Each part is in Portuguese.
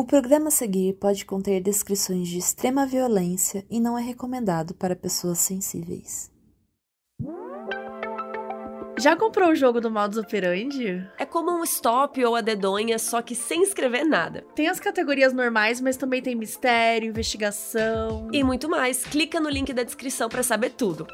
O programa a seguir pode conter descrições de extrema violência e não é recomendado para pessoas sensíveis. Já comprou o jogo do modus operandi? É como um stop ou a dedonha, só que sem escrever nada. Tem as categorias normais, mas também tem mistério, investigação. E muito mais. Clica no link da descrição para saber tudo.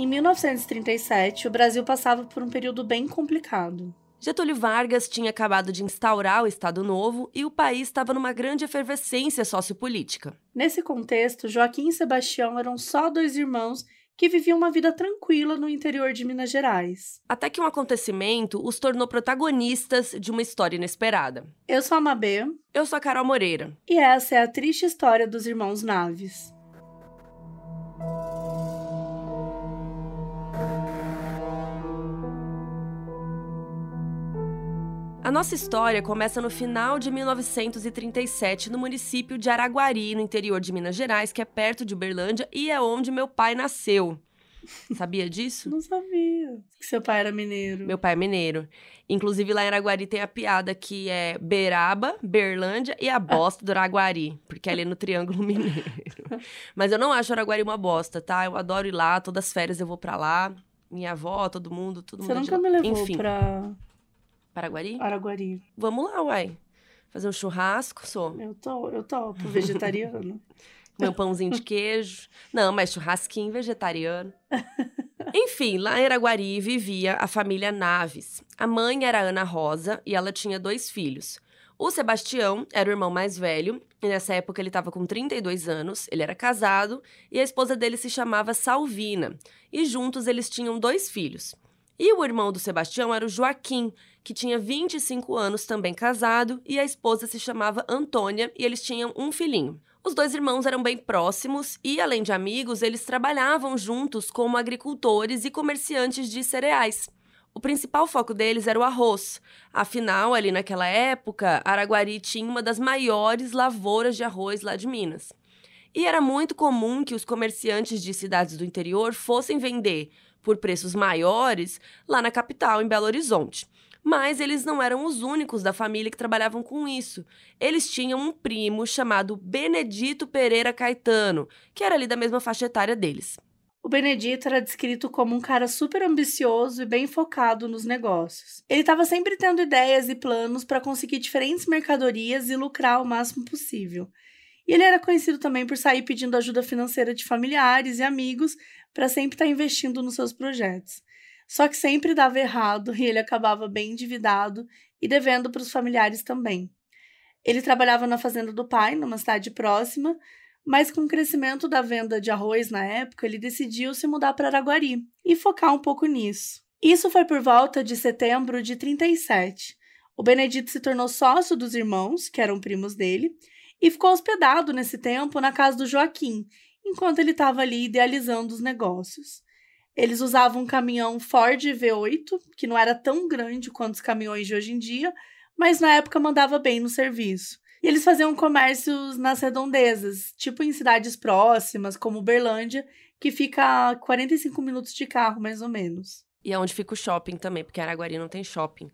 Em 1937, o Brasil passava por um período bem complicado. Getúlio Vargas tinha acabado de instaurar o Estado Novo e o país estava numa grande efervescência sociopolítica. Nesse contexto, Joaquim e Sebastião eram só dois irmãos que viviam uma vida tranquila no interior de Minas Gerais. Até que um acontecimento os tornou protagonistas de uma história inesperada. Eu sou a Mabê. Eu sou a Carol Moreira. E essa é a triste história dos irmãos Naves. A nossa história começa no final de 1937, no município de Araguari, no interior de Minas Gerais, que é perto de Uberlândia e é onde meu pai nasceu. Sabia disso? Não sabia. Que seu pai era mineiro. Meu pai é mineiro. Inclusive, lá em Araguari tem a piada que é Beraba, Berlândia e a bosta do Araguari, porque é ali no Triângulo Mineiro. Mas eu não acho Araguari uma bosta, tá? Eu adoro ir lá, todas as férias eu vou pra lá. Minha avó, todo mundo, todo Você mundo. nunca me levou Enfim. pra Paraguari? Araguari. Vamos lá, uai. Fazer um churrasco, sou. Eu tô, eu tô vegetariano. Um pãozinho de queijo. Não, mas churrasquinho vegetariano. Enfim, lá em Araguari vivia a família Naves. A mãe era Ana Rosa e ela tinha dois filhos. O Sebastião era o irmão mais velho, e nessa época ele estava com 32 anos, ele era casado, e a esposa dele se chamava Salvina. E juntos eles tinham dois filhos. E o irmão do Sebastião era o Joaquim, que tinha 25 anos, também casado, e a esposa se chamava Antônia, e eles tinham um filhinho. Os dois irmãos eram bem próximos e, além de amigos, eles trabalhavam juntos como agricultores e comerciantes de cereais. O principal foco deles era o arroz. Afinal, ali naquela época, Araguari tinha uma das maiores lavouras de arroz lá de Minas. E era muito comum que os comerciantes de cidades do interior fossem vender por preços maiores lá na capital, em Belo Horizonte. Mas eles não eram os únicos da família que trabalhavam com isso. Eles tinham um primo chamado Benedito Pereira Caetano, que era ali da mesma faixa etária deles. O Benedito era descrito como um cara super ambicioso e bem focado nos negócios. Ele estava sempre tendo ideias e planos para conseguir diferentes mercadorias e lucrar o máximo possível. E ele era conhecido também por sair pedindo ajuda financeira de familiares e amigos para sempre estar investindo nos seus projetos. Só que sempre dava errado e ele acabava bem endividado e devendo para os familiares também. Ele trabalhava na fazenda do pai, numa cidade próxima, mas com o crescimento da venda de arroz na época, ele decidiu se mudar para Araguari e focar um pouco nisso. Isso foi por volta de setembro de 37. O Benedito se tornou sócio dos irmãos, que eram primos dele, e ficou hospedado nesse tempo na casa do Joaquim, enquanto ele estava ali idealizando os negócios. Eles usavam um caminhão Ford V8, que não era tão grande quanto os caminhões de hoje em dia, mas na época mandava bem no serviço. E eles faziam comércios nas redondezas, tipo em cidades próximas, como Uberlândia, que fica a 45 minutos de carro, mais ou menos. E é onde fica o shopping também, porque Araguari não tem shopping.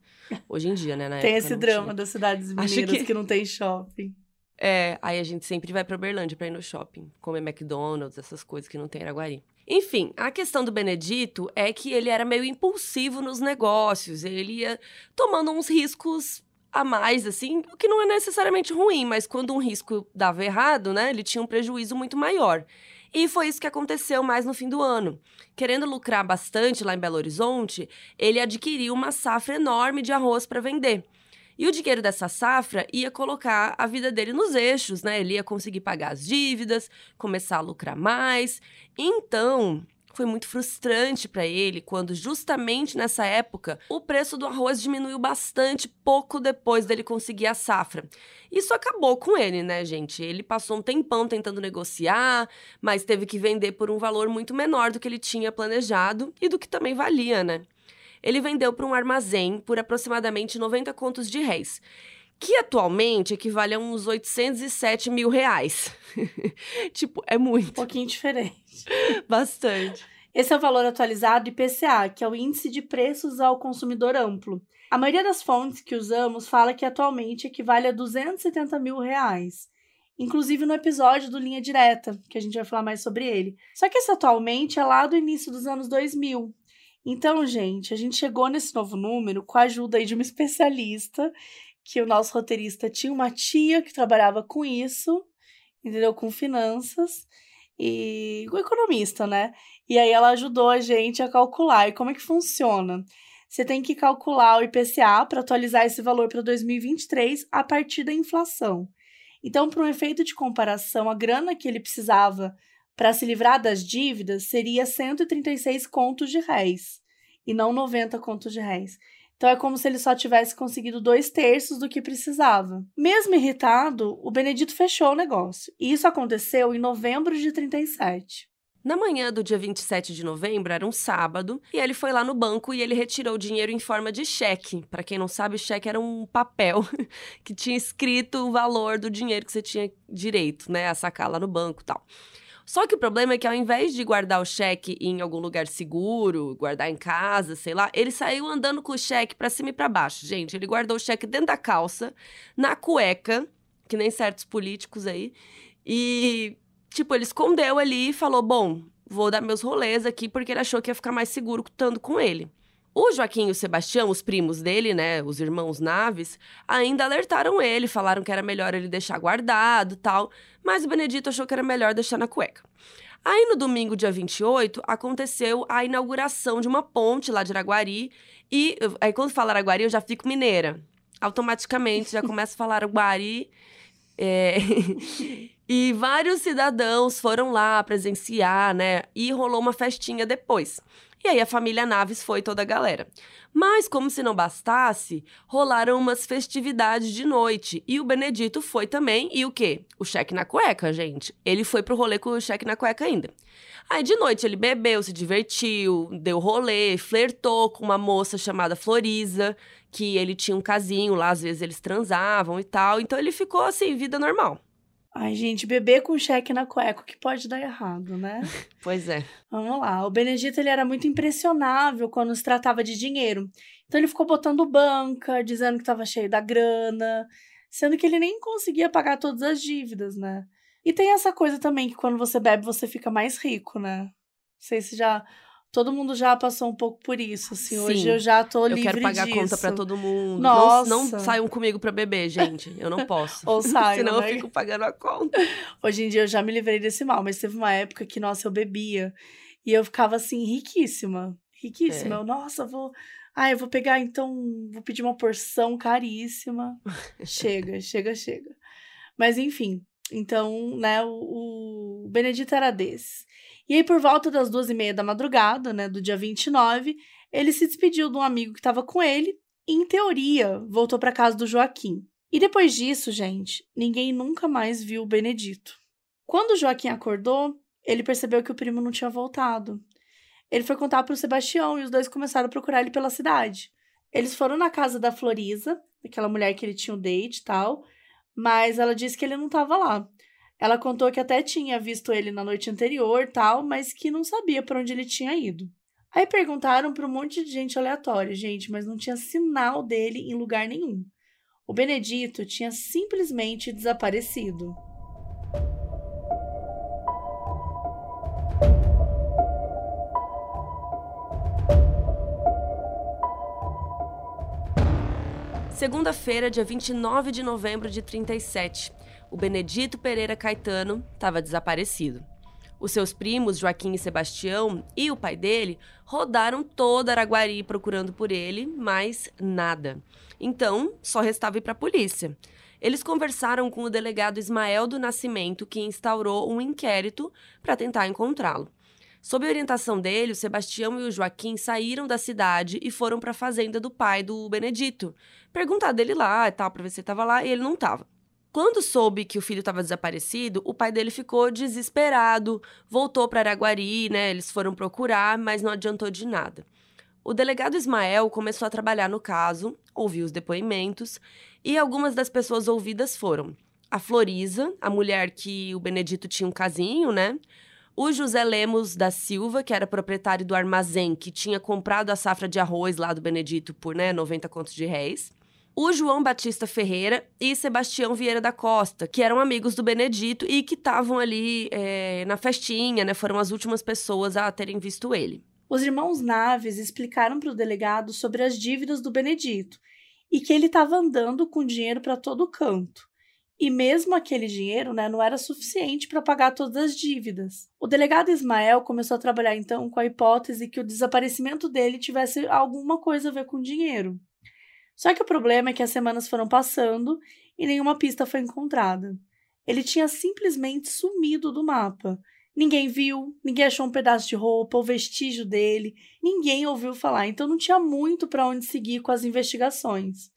Hoje em dia, né? Na tem esse drama tinha. das cidades mineiras que- que... não tem shopping. É, aí a gente sempre vai pra Uberlândia pra ir no shopping, comer McDonald's, essas coisas que não tem em Araguari. Enfim, a questão do Benedito é que ele era meio impulsivo nos negócios, ele ia tomando uns riscos a mais, assim, o que não é necessariamente ruim, mas quando um risco dava errado, né, ele tinha um prejuízo muito maior. E foi isso que aconteceu mais no fim do ano. Querendo lucrar bastante lá em Belo Horizonte, ele adquiriu uma safra enorme de arroz para vender. E o dinheiro dessa safra ia colocar a vida dele nos eixos, né? Ele ia conseguir pagar as dívidas, começar a lucrar mais. Então, foi muito frustrante para ele quando, justamente nessa época, o preço do arroz diminuiu bastante pouco depois dele conseguir a safra. Isso acabou com ele, né, gente? Ele passou um tempão tentando negociar, mas teve que vender por um valor muito menor do que ele tinha planejado e do que também valia, né? Ele vendeu para um armazém por aproximadamente 90 contos de réis, que atualmente equivale a uns 807 mil reais. tipo, é muito. Um pouquinho diferente. Bastante. Esse é o valor atualizado IPCA, que é o Índice de Preços ao Consumidor Amplo. A maioria das fontes que usamos fala que atualmente equivale a 270 mil reais. Inclusive no episódio do Linha Direta, que a gente vai falar mais sobre ele. Só que esse atualmente é lá do início dos anos 2000. Então, gente, a gente chegou nesse novo número com a ajuda de uma especialista, que o nosso roteirista tinha uma tia que trabalhava com isso, entendeu? Com finanças e o economista, né? E aí ela ajudou a gente a calcular. E como é que funciona? Você tem que calcular o IPCA para atualizar esse valor para 2023 a partir da inflação. Então, para um efeito de comparação, a grana que ele precisava para se livrar das dívidas seria 136 contos de réis e não 90 contos de réis. Então é como se ele só tivesse conseguido dois terços do que precisava. Mesmo irritado, o Benedito fechou o negócio. E isso aconteceu em novembro de 37. Na manhã do dia 27 de novembro, era um sábado, e ele foi lá no banco e ele retirou o dinheiro em forma de cheque. Para quem não sabe, cheque era um papel que tinha escrito o valor do dinheiro que você tinha direito, né, a sacar lá no banco, tal. Só que o problema é que ao invés de guardar o cheque em algum lugar seguro, guardar em casa, sei lá, ele saiu andando com o cheque para cima e para baixo. Gente, ele guardou o cheque dentro da calça, na cueca, que nem certos políticos aí, e tipo, ele escondeu ali e falou: "Bom, vou dar meus rolês aqui porque ele achou que ia ficar mais seguro estando com ele". O Joaquim e o Sebastião, os primos dele, né, os irmãos Naves, ainda alertaram ele, falaram que era melhor ele deixar guardado tal, mas o Benedito achou que era melhor deixar na cueca. Aí no domingo, dia 28, aconteceu a inauguração de uma ponte lá de Araguari, e aí quando fala Araguari eu já fico mineira. Automaticamente já começo a falar Araguari. É... e vários cidadãos foram lá presenciar, né? E rolou uma festinha depois. E aí a família Naves foi toda a galera. Mas, como se não bastasse, rolaram umas festividades de noite. E o Benedito foi também. E o quê? O cheque na cueca, gente. Ele foi pro rolê com o cheque na cueca ainda. Aí de noite ele bebeu, se divertiu, deu rolê, flertou com uma moça chamada Floriza, que ele tinha um casinho lá, às vezes eles transavam e tal. Então ele ficou assim, vida normal. Ai, gente, beber com cheque na cueca, que pode dar errado, né? pois é. Vamos lá. O Benedito ele era muito impressionável quando se tratava de dinheiro. Então ele ficou botando banca, dizendo que estava cheio da grana, sendo que ele nem conseguia pagar todas as dívidas, né? E tem essa coisa também que quando você bebe, você fica mais rico, né? Não sei se já Todo mundo já passou um pouco por isso, assim. Sim. Hoje eu já tô livre Eu quero pagar disso. conta para todo mundo. Nossa. Não, não saiam comigo para beber, gente. Eu não posso. Ou saiam, Senão né? eu fico pagando a conta. Hoje em dia eu já me livrei desse mal, mas teve uma época que, nossa, eu bebia. E eu ficava, assim, riquíssima. Riquíssima. É. Eu, nossa, vou... Ah, eu vou pegar, então, vou pedir uma porção caríssima. chega, chega, chega. Mas, enfim. Então, né, o, o Benedito era desse. E aí, por volta das duas e meia da madrugada, né, do dia 29, ele se despediu de um amigo que estava com ele e, em teoria, voltou para casa do Joaquim. E depois disso, gente, ninguém nunca mais viu o Benedito. Quando o Joaquim acordou, ele percebeu que o primo não tinha voltado. Ele foi contar para o Sebastião e os dois começaram a procurar ele pela cidade. Eles foram na casa da Florisa, aquela mulher que ele tinha um date e tal, mas ela disse que ele não estava lá. Ela contou que até tinha visto ele na noite anterior, tal, mas que não sabia para onde ele tinha ido. Aí perguntaram para um monte de gente aleatória, gente, mas não tinha sinal dele em lugar nenhum. O Benedito tinha simplesmente desaparecido. Segunda-feira, dia 29 de novembro de 37 o Benedito Pereira Caetano estava desaparecido. Os seus primos, Joaquim e Sebastião, e o pai dele rodaram toda Araguari procurando por ele, mas nada. Então, só restava ir para a polícia. Eles conversaram com o delegado Ismael do Nascimento, que instaurou um inquérito para tentar encontrá-lo. Sob orientação dele, o Sebastião e o Joaquim saíram da cidade e foram para a fazenda do pai do Benedito. Perguntar dele lá e tal, para ver se ele estava lá, e ele não estava. Quando soube que o filho estava desaparecido, o pai dele ficou desesperado, voltou para Araguari, né? Eles foram procurar, mas não adiantou de nada. O delegado Ismael começou a trabalhar no caso, ouviu os depoimentos E algumas das pessoas ouvidas foram a Florisa, a mulher que o Benedito tinha um casinho, né? O José Lemos da Silva, que era proprietário do armazém, que tinha comprado a safra de arroz lá do Benedito por né, 90 contos de réis. O João Batista Ferreira e Sebastião Vieira da Costa, que eram amigos do Benedito e que estavam ali é, na festinha, né? Foram as últimas pessoas a terem visto ele. Os irmãos Naves explicaram para o delegado sobre as dívidas do Benedito e que ele estava andando com dinheiro para todo canto. E mesmo aquele dinheiro né, não era suficiente para pagar todas as dívidas. O delegado Ismael começou a trabalhar então com a hipótese que o desaparecimento dele tivesse alguma coisa a ver com dinheiro. Só que o problema é que as semanas foram passando e nenhuma pista foi encontrada. Ele tinha simplesmente sumido do mapa. Ninguém viu, ninguém achou um pedaço de roupa ou vestígio dele, ninguém ouviu falar, então não tinha muito para onde seguir com as investigações.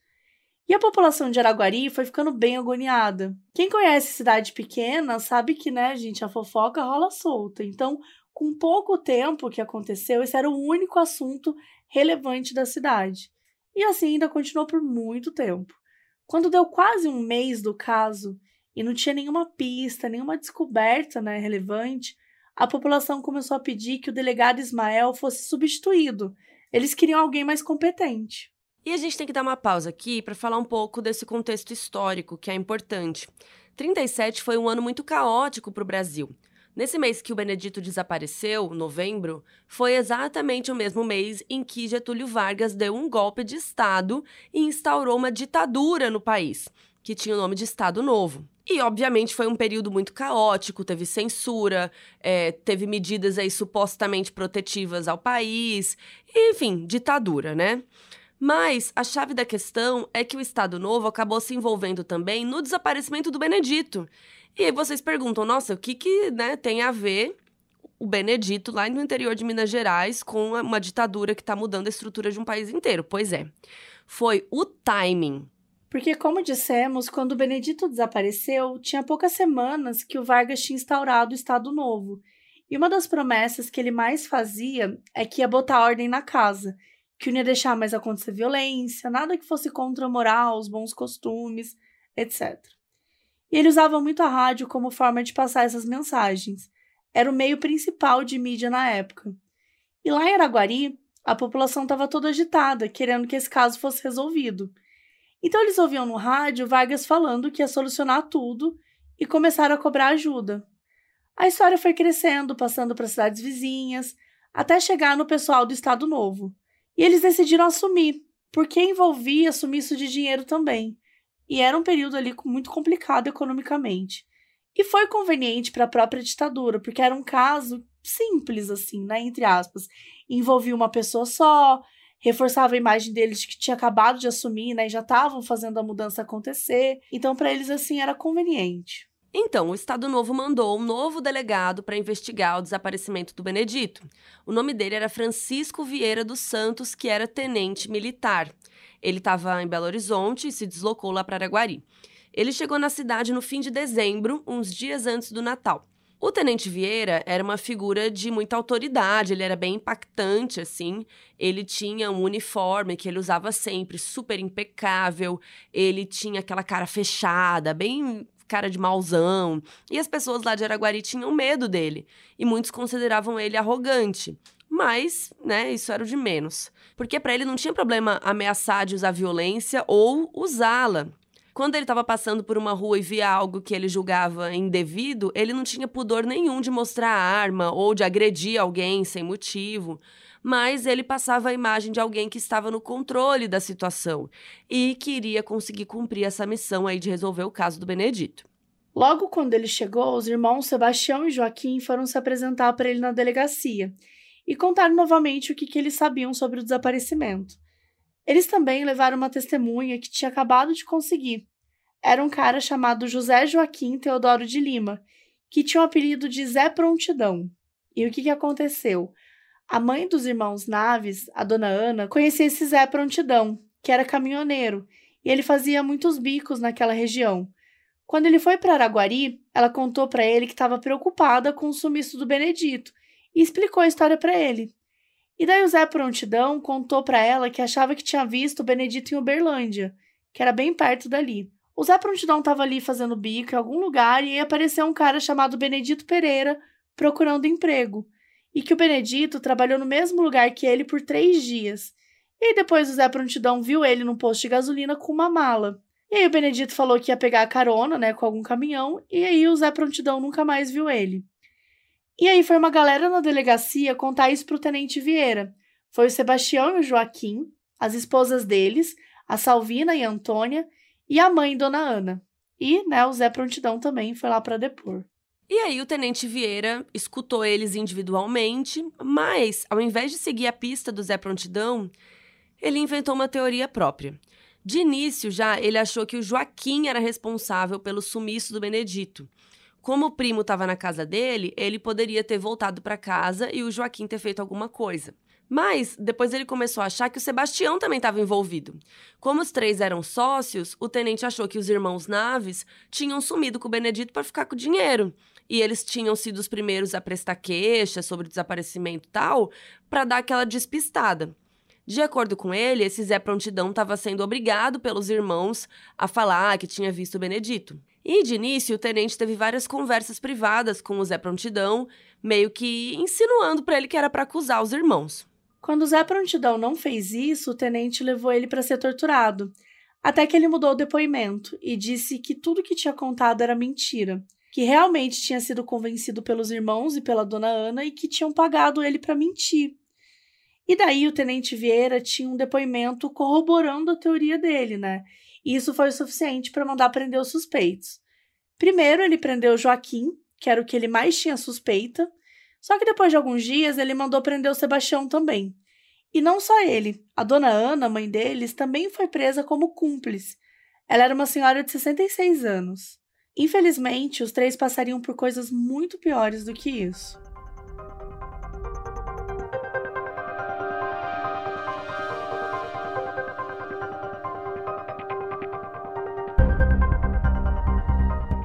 E a população de Araguari foi ficando bem agoniada. Quem conhece cidade pequena sabe que, né, gente, a fofoca rola solta. Então, com pouco tempo que aconteceu, esse era o único assunto relevante da cidade. E assim ainda continuou por muito tempo. Quando deu quase um mês do caso e não tinha nenhuma pista, nenhuma descoberta né, relevante, a população começou a pedir que o delegado Ismael fosse substituído. Eles queriam alguém mais competente. E a gente tem que dar uma pausa aqui para falar um pouco desse contexto histórico, que é importante. 37 foi um ano muito caótico para o Brasil. Nesse mês que o Benedito desapareceu, novembro, foi exatamente o mesmo mês em que Getúlio Vargas deu um golpe de Estado e instaurou uma ditadura no país, que tinha o nome de Estado Novo. E, obviamente, foi um período muito caótico, teve censura, é, teve medidas aí supostamente protetivas ao país, enfim, ditadura, né? Mas a chave da questão é que o Estado Novo acabou se envolvendo também no desaparecimento do Benedito. E aí vocês perguntam, nossa, o que, que né, tem a ver o Benedito lá no interior de Minas Gerais com uma ditadura que está mudando a estrutura de um país inteiro? Pois é, foi o timing. Porque, como dissemos, quando o Benedito desapareceu, tinha poucas semanas que o Vargas tinha instaurado o Estado Novo. E uma das promessas que ele mais fazia é que ia botar ordem na casa que não ia deixar mais acontecer violência, nada que fosse contra a moral, os bons costumes, etc. E ele usava muito a rádio como forma de passar essas mensagens. Era o meio principal de mídia na época. E lá em Araguari, a população estava toda agitada, querendo que esse caso fosse resolvido. Então eles ouviam no rádio Vargas falando que ia solucionar tudo e começaram a cobrar ajuda. A história foi crescendo, passando para cidades vizinhas, até chegar no pessoal do Estado Novo. E eles decidiram assumir, porque envolvia sumiço de dinheiro também. E era um período ali muito complicado economicamente. E foi conveniente para a própria ditadura, porque era um caso simples, assim, né? Entre aspas. Envolvia uma pessoa só, reforçava a imagem deles de que tinha acabado de assumir, né? E já estavam fazendo a mudança acontecer. Então, para eles, assim, era conveniente. Então, o Estado Novo mandou um novo delegado para investigar o desaparecimento do Benedito. O nome dele era Francisco Vieira dos Santos, que era tenente militar. Ele estava em Belo Horizonte e se deslocou lá para Araguari. Ele chegou na cidade no fim de dezembro, uns dias antes do Natal. O Tenente Vieira era uma figura de muita autoridade, ele era bem impactante, assim. Ele tinha um uniforme que ele usava sempre, super impecável. Ele tinha aquela cara fechada, bem cara de mauzão. E as pessoas lá de Araguari tinham medo dele. E muitos consideravam ele arrogante. Mas, né, isso era o de menos. Porque para ele não tinha problema ameaçar de usar violência ou usá-la. Quando ele estava passando por uma rua e via algo que ele julgava indevido, ele não tinha pudor nenhum de mostrar a arma ou de agredir alguém sem motivo mas ele passava a imagem de alguém que estava no controle da situação e queria conseguir cumprir essa missão aí de resolver o caso do Benedito. Logo quando ele chegou, os irmãos Sebastião e Joaquim foram se apresentar para ele na delegacia e contaram novamente o que, que eles sabiam sobre o desaparecimento. Eles também levaram uma testemunha que tinha acabado de conseguir. Era um cara chamado José Joaquim Teodoro de Lima, que tinha o apelido de Zé Prontidão. E o que, que aconteceu? A mãe dos irmãos Naves, a dona Ana, conhecia esse Zé Prontidão, que era caminhoneiro, e ele fazia muitos bicos naquela região. Quando ele foi para Araguari, ela contou para ele que estava preocupada com o sumiço do Benedito e explicou a história para ele. E daí o Zé Prontidão contou para ela que achava que tinha visto o Benedito em Uberlândia, que era bem perto dali. O Zé Prontidão estava ali fazendo bico em algum lugar e aí apareceu um cara chamado Benedito Pereira procurando emprego. E que o Benedito trabalhou no mesmo lugar que ele por três dias. E aí depois o Zé Prontidão viu ele num posto de gasolina com uma mala. E aí o Benedito falou que ia pegar a carona, né, com algum caminhão, e aí o Zé Prontidão nunca mais viu ele. E aí foi uma galera na delegacia contar isso pro Tenente Vieira. Foi o Sebastião e o Joaquim, as esposas deles, a Salvina e a Antônia, e a mãe, Dona Ana. E, né, o Zé Prontidão também foi lá para depor. E aí o tenente Vieira escutou eles individualmente, mas ao invés de seguir a pista do Zé Prontidão, ele inventou uma teoria própria. De início já, ele achou que o Joaquim era responsável pelo sumiço do Benedito. Como o primo estava na casa dele, ele poderia ter voltado para casa e o Joaquim ter feito alguma coisa. Mas depois ele começou a achar que o Sebastião também estava envolvido. Como os três eram sócios, o tenente achou que os irmãos Naves tinham sumido com o Benedito para ficar com o dinheiro. E eles tinham sido os primeiros a prestar queixa sobre o desaparecimento e tal, para dar aquela despistada. De acordo com ele, esse Zé Prontidão estava sendo obrigado pelos irmãos a falar que tinha visto o Benedito. E de início, o tenente teve várias conversas privadas com o Zé Prontidão, meio que insinuando para ele que era para acusar os irmãos. Quando Zé Prontidão não fez isso, o tenente levou ele para ser torturado, até que ele mudou o depoimento e disse que tudo que tinha contado era mentira, que realmente tinha sido convencido pelos irmãos e pela dona Ana e que tinham pagado ele para mentir. E daí o tenente Vieira tinha um depoimento corroborando a teoria dele, né? E isso foi o suficiente para mandar prender os suspeitos. Primeiro, ele prendeu Joaquim, que era o que ele mais tinha suspeita, só que depois de alguns dias ele mandou prender o Sebastião também. E não só ele, a dona Ana, mãe deles, também foi presa como cúmplice. Ela era uma senhora de 66 anos. Infelizmente, os três passariam por coisas muito piores do que isso.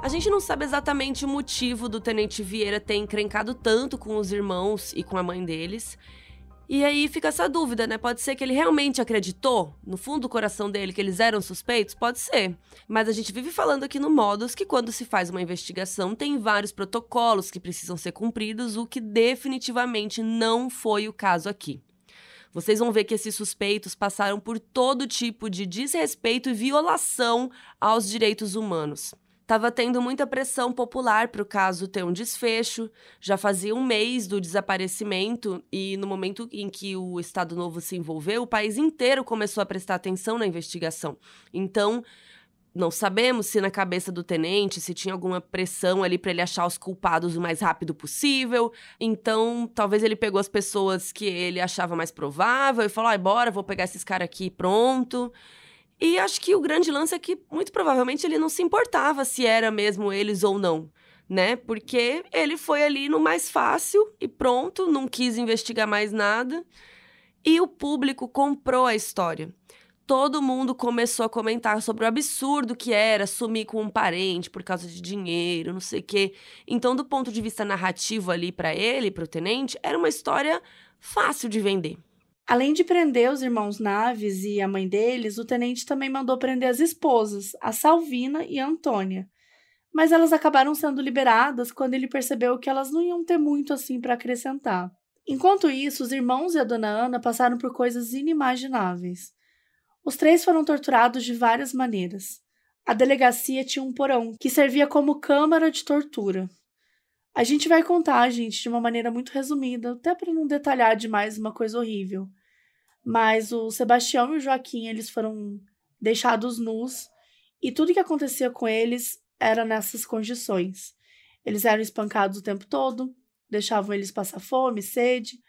A gente não sabe exatamente o motivo do Tenente Vieira ter encrencado tanto com os irmãos e com a mãe deles. E aí fica essa dúvida, né? Pode ser que ele realmente acreditou, no fundo do coração dele, que eles eram suspeitos? Pode ser. Mas a gente vive falando aqui no Modus que quando se faz uma investigação tem vários protocolos que precisam ser cumpridos, o que definitivamente não foi o caso aqui. Vocês vão ver que esses suspeitos passaram por todo tipo de desrespeito e violação aos direitos humanos. Estava tendo muita pressão popular para o caso ter um desfecho. Já fazia um mês do desaparecimento e no momento em que o Estado Novo se envolveu, o país inteiro começou a prestar atenção na investigação. Então, não sabemos se na cabeça do tenente se tinha alguma pressão ali para ele achar os culpados o mais rápido possível. Então, talvez ele pegou as pessoas que ele achava mais provável e falou: "Ai, bora, vou pegar esses caras aqui, pronto". E acho que o grande lance é que, muito provavelmente, ele não se importava se era mesmo eles ou não, né? Porque ele foi ali no mais fácil e pronto, não quis investigar mais nada. E o público comprou a história. Todo mundo começou a comentar sobre o absurdo que era sumir com um parente por causa de dinheiro, não sei o quê. Então, do ponto de vista narrativo ali para ele, para o tenente, era uma história fácil de vender. Além de prender os irmãos Naves e a mãe deles, o tenente também mandou prender as esposas, a Salvina e a Antônia. Mas elas acabaram sendo liberadas quando ele percebeu que elas não iam ter muito assim para acrescentar. Enquanto isso, os irmãos e a dona Ana passaram por coisas inimagináveis. Os três foram torturados de várias maneiras. A delegacia tinha um porão que servia como câmara de tortura. A gente vai contar, gente, de uma maneira muito resumida, até para não detalhar demais uma coisa horrível. Mas o Sebastião e o Joaquim, eles foram deixados nus e tudo que acontecia com eles era nessas condições. Eles eram espancados o tempo todo, deixavam eles passar fome, sede.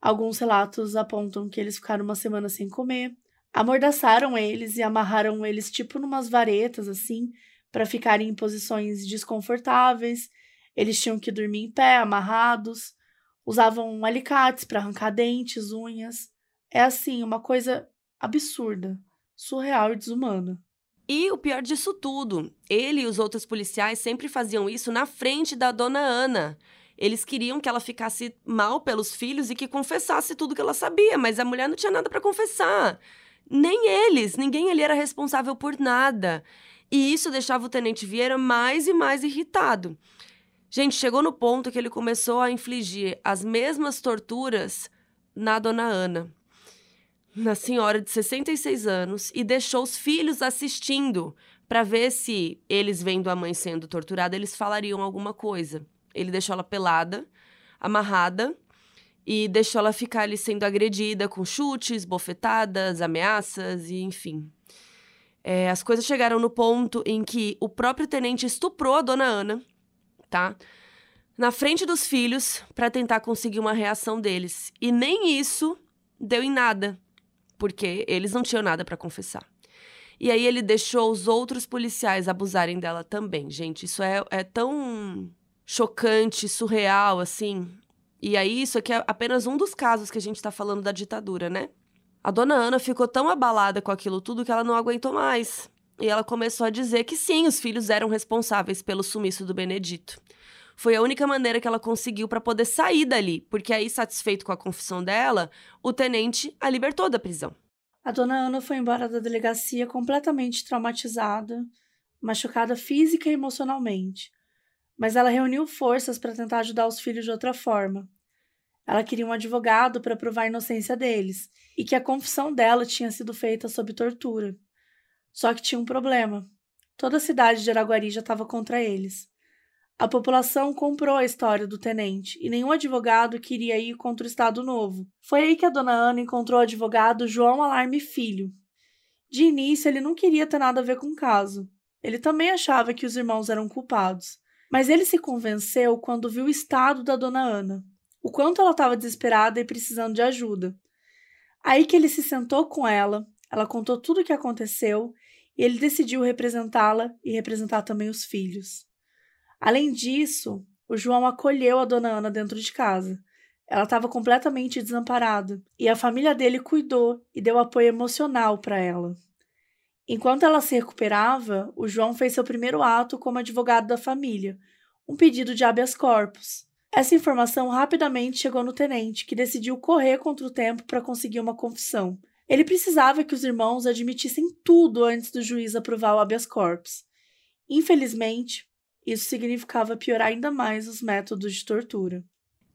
Alguns relatos apontam que eles ficaram uma semana sem comer. Amordaçaram eles e amarraram eles tipo numas varetas assim, para ficarem em posições desconfortáveis eles tinham que dormir em pé, amarrados, usavam alicates para arrancar dentes, unhas. É assim, uma coisa absurda, surreal e desumana. E o pior disso tudo, ele e os outros policiais sempre faziam isso na frente da dona Ana. Eles queriam que ela ficasse mal pelos filhos e que confessasse tudo que ela sabia, mas a mulher não tinha nada para confessar. Nem eles, ninguém ali era responsável por nada. E isso deixava o tenente Vieira mais e mais irritado. Gente, chegou no ponto que ele começou a infligir as mesmas torturas na dona Ana, na senhora de 66 anos, e deixou os filhos assistindo para ver se eles vendo a mãe sendo torturada, eles falariam alguma coisa. Ele deixou ela pelada, amarrada, e deixou ela ficar ali sendo agredida com chutes, bofetadas, ameaças e enfim. É, as coisas chegaram no ponto em que o próprio tenente estuprou a dona Ana tá? Na frente dos filhos para tentar conseguir uma reação deles. E nem isso deu em nada, porque eles não tinham nada para confessar. E aí ele deixou os outros policiais abusarem dela também. Gente, isso é, é tão chocante, surreal, assim. E aí, isso aqui é apenas um dos casos que a gente tá falando da ditadura, né? A dona Ana ficou tão abalada com aquilo tudo que ela não aguentou mais. E ela começou a dizer que sim, os filhos eram responsáveis pelo sumiço do Benedito. Foi a única maneira que ela conseguiu para poder sair dali, porque aí, satisfeito com a confissão dela, o tenente a libertou da prisão. A dona Ana foi embora da delegacia completamente traumatizada, machucada física e emocionalmente. Mas ela reuniu forças para tentar ajudar os filhos de outra forma. Ela queria um advogado para provar a inocência deles e que a confissão dela tinha sido feita sob tortura. Só que tinha um problema. Toda a cidade de Araguari já estava contra eles. A população comprou a história do tenente e nenhum advogado queria ir contra o Estado Novo. Foi aí que a dona Ana encontrou o advogado João Alarme Filho. De início, ele não queria ter nada a ver com o caso. Ele também achava que os irmãos eram culpados. Mas ele se convenceu quando viu o estado da dona Ana, o quanto ela estava desesperada e precisando de ajuda. Aí que ele se sentou com ela, ela contou tudo o que aconteceu e ele decidiu representá-la e representar também os filhos. Além disso, o João acolheu a dona Ana dentro de casa. Ela estava completamente desamparada e a família dele cuidou e deu apoio emocional para ela. Enquanto ela se recuperava, o João fez seu primeiro ato como advogado da família, um pedido de habeas corpus. Essa informação rapidamente chegou no tenente, que decidiu correr contra o tempo para conseguir uma confissão. Ele precisava que os irmãos admitissem tudo antes do juiz aprovar o habeas corpus. Infelizmente, isso significava piorar ainda mais os métodos de tortura.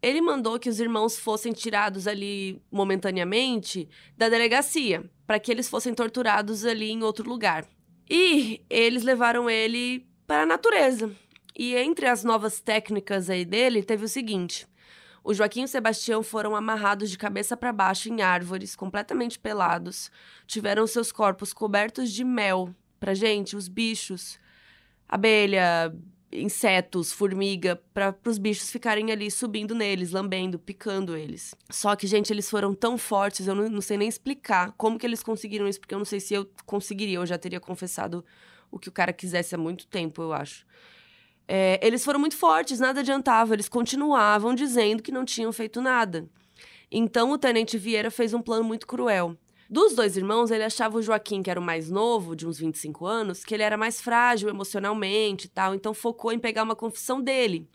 Ele mandou que os irmãos fossem tirados ali momentaneamente da delegacia, para que eles fossem torturados ali em outro lugar. E eles levaram ele para a natureza. E entre as novas técnicas aí dele, teve o seguinte: o Joaquim e o Sebastião foram amarrados de cabeça para baixo em árvores, completamente pelados. Tiveram seus corpos cobertos de mel. Pra gente, os bichos, abelha, insetos, formiga, para os bichos ficarem ali subindo neles, lambendo, picando eles. Só que, gente, eles foram tão fortes, eu não, não sei nem explicar como que eles conseguiram isso, porque eu não sei se eu conseguiria, eu já teria confessado o que o cara quisesse há muito tempo, eu acho. É, eles foram muito fortes, nada adiantava, eles continuavam dizendo que não tinham feito nada. Então o tenente Vieira fez um plano muito cruel. Dos dois irmãos, ele achava o Joaquim, que era o mais novo, de uns 25 anos, que ele era mais frágil emocionalmente e tal, então focou em pegar uma confissão dele.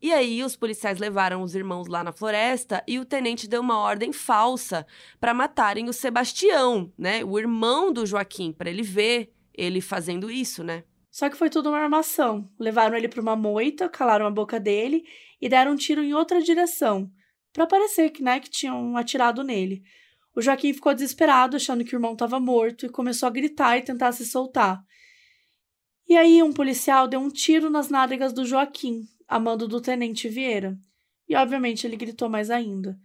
E aí os policiais levaram os irmãos lá na floresta e o tenente deu uma ordem falsa para matarem o Sebastião, né, o irmão do Joaquim, para ele ver ele fazendo isso, né? Só que foi tudo uma armação. Levaram ele para uma moita, calaram a boca dele e deram um tiro em outra direção, para parecer que, né, que tinham atirado nele. O Joaquim ficou desesperado, achando que o irmão estava morto, e começou a gritar e tentar se soltar. E aí, um policial deu um tiro nas nádegas do Joaquim, a mando do tenente Vieira. E, obviamente, ele gritou mais ainda.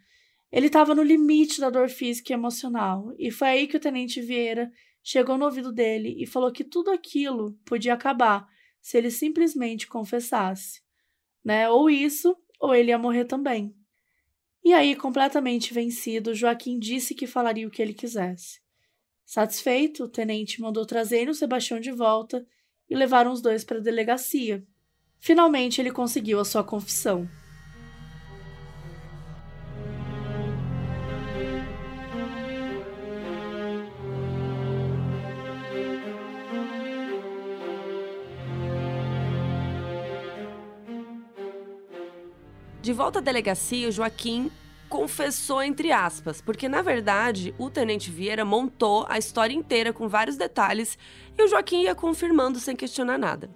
Ele estava no limite da dor física e emocional, e foi aí que o tenente Vieira chegou no ouvido dele e falou que tudo aquilo podia acabar se ele simplesmente confessasse, né? Ou isso, ou ele ia morrer também. E aí, completamente vencido, Joaquim disse que falaria o que ele quisesse. Satisfeito, o tenente mandou trazer o Sebastião de volta e levaram os dois para a delegacia. Finalmente, ele conseguiu a sua confissão. De volta à delegacia, Joaquim confessou entre aspas, porque na verdade o tenente Vieira montou a história inteira com vários detalhes e o Joaquim ia confirmando sem questionar nada.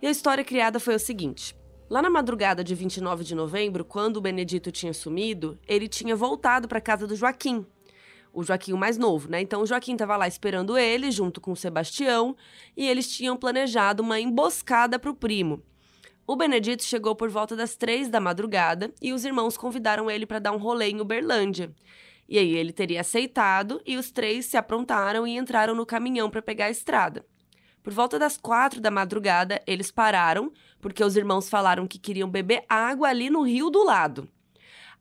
E a história criada foi o seguinte: Lá na madrugada de 29 de novembro, quando o Benedito tinha sumido, ele tinha voltado para casa do Joaquim. O Joaquim o mais novo, né? Então o Joaquim estava lá esperando ele, junto com o Sebastião, e eles tinham planejado uma emboscada para o primo. O Benedito chegou por volta das três da madrugada e os irmãos convidaram ele para dar um rolê em Uberlândia. E aí ele teria aceitado e os três se aprontaram e entraram no caminhão para pegar a estrada. Por volta das quatro da madrugada, eles pararam, porque os irmãos falaram que queriam beber água ali no rio do lado.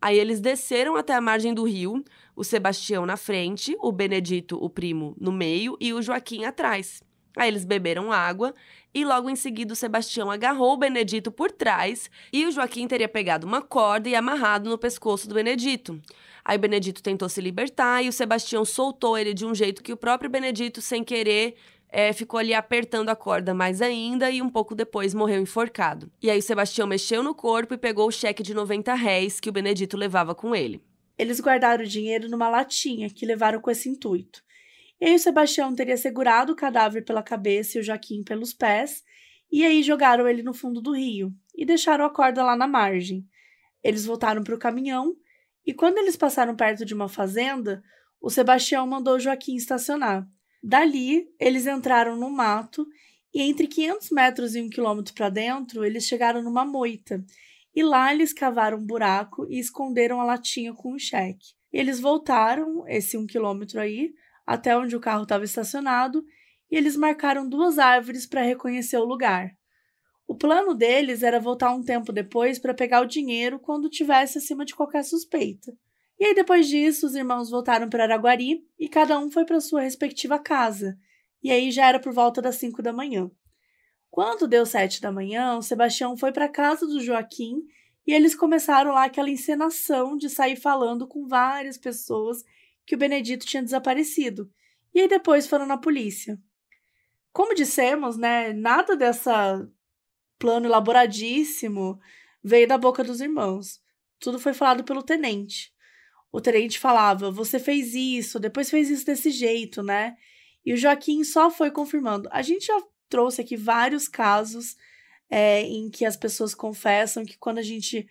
Aí eles desceram até a margem do rio, o Sebastião na frente, o Benedito, o primo, no meio e o Joaquim atrás. Aí eles beberam água e logo em seguida o Sebastião agarrou o Benedito por trás e o Joaquim teria pegado uma corda e amarrado no pescoço do Benedito. Aí o Benedito tentou se libertar e o Sebastião soltou ele de um jeito que o próprio Benedito, sem querer, é, ficou ali apertando a corda mais ainda e um pouco depois morreu enforcado. E aí o Sebastião mexeu no corpo e pegou o cheque de 90 réis que o Benedito levava com ele. Eles guardaram o dinheiro numa latinha que levaram com esse intuito. E aí o Sebastião teria segurado o cadáver pela cabeça e o Joaquim pelos pés, e aí jogaram ele no fundo do rio e deixaram a corda lá na margem. Eles voltaram para o caminhão e quando eles passaram perto de uma fazenda, o Sebastião mandou o Joaquim estacionar. Dali, eles entraram no mato e entre 500 metros e um quilômetro para dentro, eles chegaram numa moita. E lá eles cavaram um buraco e esconderam a latinha com o cheque. Eles voltaram esse um quilômetro aí até onde o carro estava estacionado e eles marcaram duas árvores para reconhecer o lugar. O plano deles era voltar um tempo depois para pegar o dinheiro quando tivesse acima de qualquer suspeita. E aí, depois disso, os irmãos voltaram para Araguari e cada um foi para sua respectiva casa. E aí já era por volta das cinco da manhã. Quando deu sete da manhã, o Sebastião foi para a casa do Joaquim e eles começaram lá aquela encenação de sair falando com várias pessoas que o Benedito tinha desaparecido. E aí depois foram na polícia. Como dissemos, né, nada dessa plano elaboradíssimo veio da boca dos irmãos. Tudo foi falado pelo tenente o tenente falava: você fez isso, depois fez isso desse jeito, né? E o Joaquim só foi confirmando. A gente já trouxe aqui vários casos é, em que as pessoas confessam que quando a gente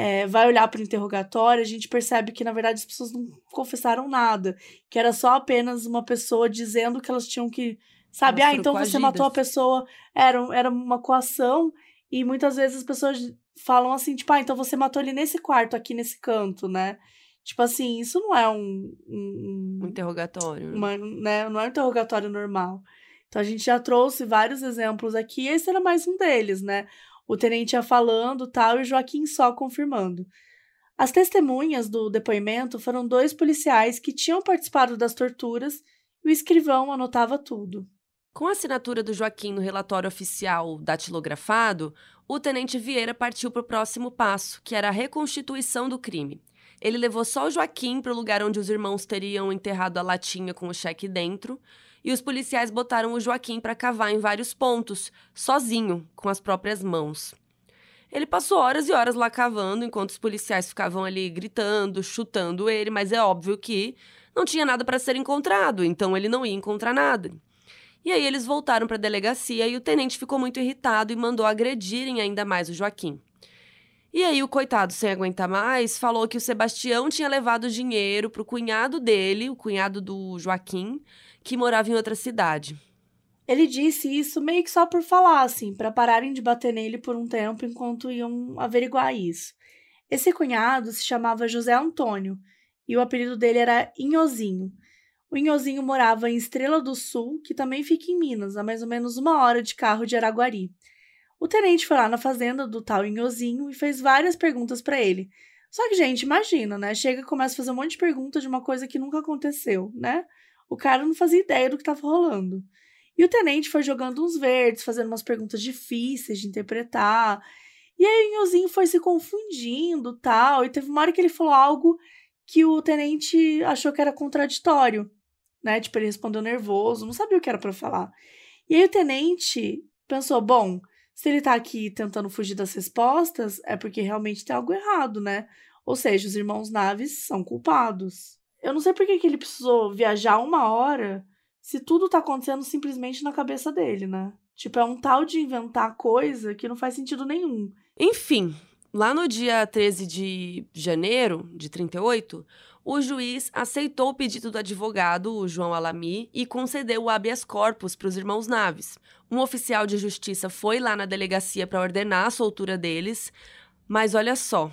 é, vai olhar para o interrogatório, a gente percebe que, na verdade, as pessoas não confessaram nada, que era só apenas uma pessoa dizendo que elas tinham que. Sabe, elas ah, então coagidas. você matou a pessoa, era, era uma coação, e muitas vezes as pessoas falam assim, tipo, ah, então você matou ele nesse quarto, aqui nesse canto, né? Tipo assim, isso não é um. Um, um interrogatório. Uma, né? Não é um interrogatório normal. Então a gente já trouxe vários exemplos aqui, e esse era mais um deles, né? O tenente ia falando tal e Joaquim só confirmando. As testemunhas do depoimento foram dois policiais que tinham participado das torturas e o escrivão anotava tudo. Com a assinatura do Joaquim no relatório oficial datilografado, o tenente Vieira partiu para o próximo passo, que era a reconstituição do crime. Ele levou só o Joaquim para o lugar onde os irmãos teriam enterrado a latinha com o cheque dentro, e os policiais botaram o Joaquim para cavar em vários pontos, sozinho, com as próprias mãos. Ele passou horas e horas lá cavando, enquanto os policiais ficavam ali gritando, chutando ele, mas é óbvio que não tinha nada para ser encontrado, então ele não ia encontrar nada. E aí eles voltaram para a delegacia e o tenente ficou muito irritado e mandou agredirem ainda mais o Joaquim. E aí o coitado, sem aguentar mais, falou que o Sebastião tinha levado dinheiro para o cunhado dele, o cunhado do Joaquim, que morava em outra cidade. Ele disse isso meio que só por falar, assim, para pararem de bater nele por um tempo enquanto iam averiguar isso. Esse cunhado se chamava José Antônio e o apelido dele era Inhozinho. O Inhozinho morava em Estrela do Sul, que também fica em Minas, a mais ou menos uma hora de carro de Araguari. O tenente foi lá na fazenda do tal Inhozinho e fez várias perguntas para ele. Só que, gente, imagina, né? Chega e começa a fazer um monte de perguntas de uma coisa que nunca aconteceu, né? O cara não fazia ideia do que estava rolando. E o tenente foi jogando uns verdes, fazendo umas perguntas difíceis de interpretar. E aí o Inhozinho foi se confundindo tal. E teve uma hora que ele falou algo que o tenente achou que era contraditório, né? Tipo, ele respondeu nervoso, não sabia o que era para falar. E aí o tenente pensou: bom, se ele tá aqui tentando fugir das respostas, é porque realmente tem algo errado, né? Ou seja, os irmãos Naves são culpados. Eu não sei por que, que ele precisou viajar uma hora se tudo tá acontecendo simplesmente na cabeça dele, né? Tipo, é um tal de inventar coisa que não faz sentido nenhum. Enfim, lá no dia 13 de janeiro de 38, o juiz aceitou o pedido do advogado, o João Alami, e concedeu o habeas corpus para os irmãos Naves. Um oficial de justiça foi lá na delegacia para ordenar a soltura deles, mas olha só.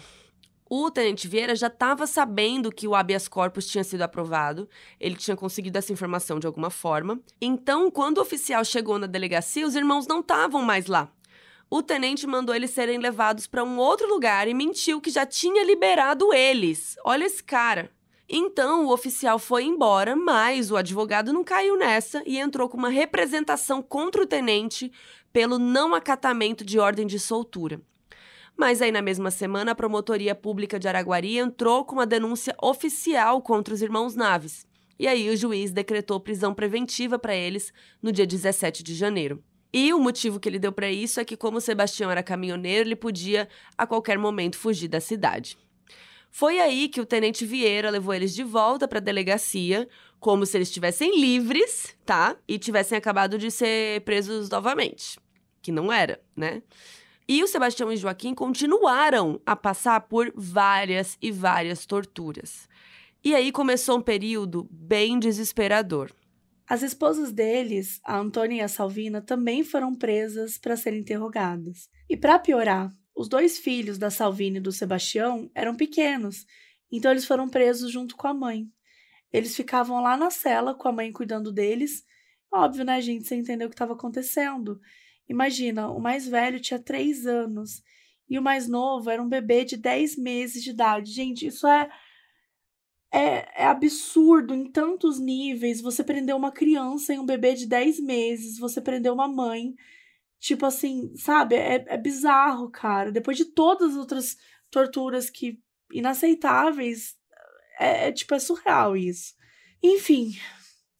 O tenente Vieira já estava sabendo que o habeas corpus tinha sido aprovado, ele tinha conseguido essa informação de alguma forma. Então, quando o oficial chegou na delegacia, os irmãos não estavam mais lá. O tenente mandou eles serem levados para um outro lugar e mentiu que já tinha liberado eles. Olha esse cara. Então o oficial foi embora, mas o advogado não caiu nessa e entrou com uma representação contra o tenente pelo não acatamento de ordem de soltura. Mas aí, na mesma semana, a Promotoria Pública de Araguari entrou com uma denúncia oficial contra os irmãos Naves. E aí, o juiz decretou prisão preventiva para eles no dia 17 de janeiro. E o motivo que ele deu para isso é que, como Sebastião era caminhoneiro, ele podia a qualquer momento fugir da cidade. Foi aí que o tenente Vieira levou eles de volta para a delegacia, como se eles estivessem livres, tá? E tivessem acabado de ser presos novamente. Que não era, né? E o Sebastião e Joaquim continuaram a passar por várias e várias torturas. E aí começou um período bem desesperador. As esposas deles, a Antônia e a Salvina, também foram presas para serem interrogadas. E para piorar, os dois filhos da Salvina e do Sebastião eram pequenos, então eles foram presos junto com a mãe. Eles ficavam lá na cela com a mãe cuidando deles. Óbvio, né, gente? Você entendeu o que estava acontecendo. Imagina, o mais velho tinha três anos e o mais novo era um bebê de dez meses de idade. Gente, isso é, é, é absurdo em tantos níveis. Você prender uma criança e um bebê de dez meses, você prender uma mãe Tipo assim, sabe? É, é bizarro, cara. Depois de todas as outras torturas que inaceitáveis, é, é tipo, é surreal isso. Enfim,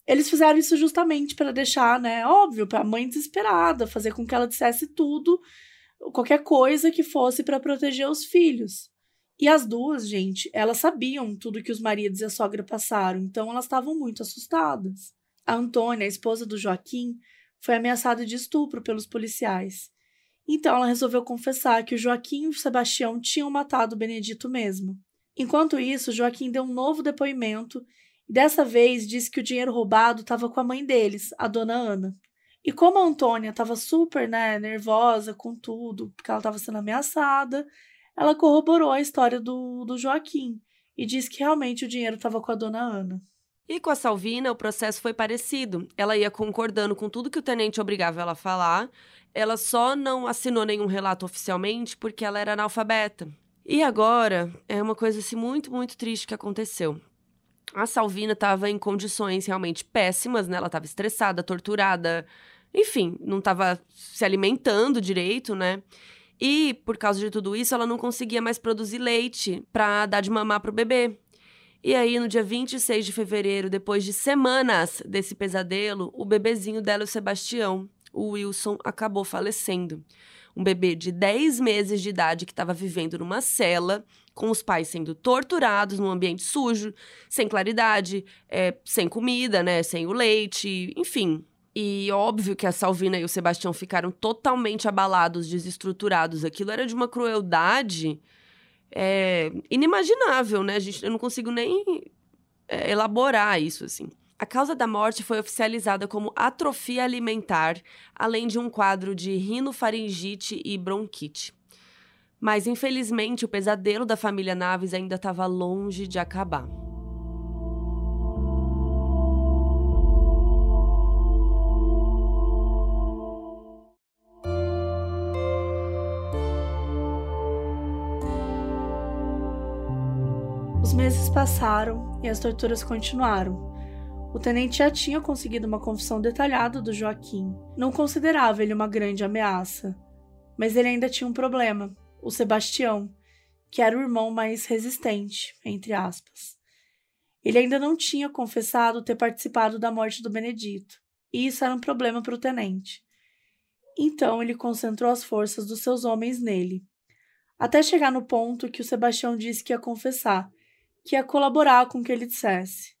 eles fizeram isso justamente para deixar, né, óbvio, para a mãe desesperada, fazer com que ela dissesse tudo, qualquer coisa que fosse para proteger os filhos. E as duas, gente, elas sabiam tudo que os maridos e a sogra passaram, então elas estavam muito assustadas. A Antônia, a esposa do Joaquim, foi ameaçada de estupro pelos policiais. Então ela resolveu confessar que o Joaquim e o Sebastião tinham matado o Benedito mesmo. Enquanto isso, Joaquim deu um novo depoimento e dessa vez disse que o dinheiro roubado estava com a mãe deles, a dona Ana. E como a Antônia estava super né, nervosa com tudo, porque ela estava sendo ameaçada, ela corroborou a história do, do Joaquim e disse que realmente o dinheiro estava com a dona Ana. E com a Salvina, o processo foi parecido. Ela ia concordando com tudo que o tenente obrigava ela a falar. Ela só não assinou nenhum relato oficialmente porque ela era analfabeta. E agora, é uma coisa assim muito, muito triste que aconteceu. A Salvina estava em condições realmente péssimas, né? Ela estava estressada, torturada, enfim, não estava se alimentando direito, né? E por causa de tudo isso, ela não conseguia mais produzir leite para dar de mamar pro bebê. E aí, no dia 26 de fevereiro, depois de semanas desse pesadelo, o bebezinho dela, o Sebastião, o Wilson, acabou falecendo. Um bebê de 10 meses de idade que estava vivendo numa cela, com os pais sendo torturados num ambiente sujo, sem claridade, é, sem comida, né, sem o leite, enfim. E óbvio que a Salvina e o Sebastião ficaram totalmente abalados, desestruturados. Aquilo era de uma crueldade é, inimaginável, né? A gente, eu não consigo nem é, elaborar isso, assim. A causa da morte foi oficializada como atrofia alimentar, além de um quadro de rinofaringite e bronquite. Mas, infelizmente, o pesadelo da família Naves ainda estava longe de acabar. meses passaram e as torturas continuaram. O tenente já tinha conseguido uma confissão detalhada do Joaquim. Não considerava ele uma grande ameaça. Mas ele ainda tinha um problema: o Sebastião, que era o irmão mais resistente, entre aspas. Ele ainda não tinha confessado ter participado da morte do Benedito, e isso era um problema para o tenente. Então ele concentrou as forças dos seus homens nele. até chegar no ponto que o Sebastião disse que ia confessar, que ia colaborar com o que ele dissesse.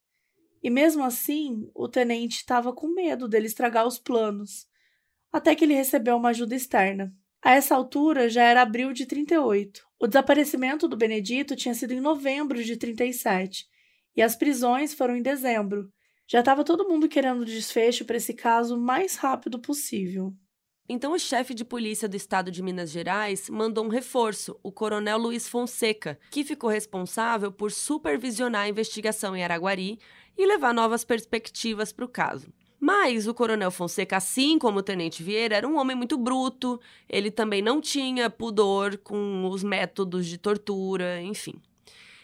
E mesmo assim, o tenente estava com medo dele estragar os planos, até que ele recebeu uma ajuda externa. A essa altura já era abril de 38. O desaparecimento do Benedito tinha sido em novembro de 37 e as prisões foram em dezembro. Já estava todo mundo querendo desfecho para esse caso o mais rápido possível. Então, o chefe de polícia do estado de Minas Gerais mandou um reforço, o coronel Luiz Fonseca, que ficou responsável por supervisionar a investigação em Araguari e levar novas perspectivas para o caso. Mas o coronel Fonseca, assim como o tenente Vieira, era um homem muito bruto, ele também não tinha pudor com os métodos de tortura, enfim.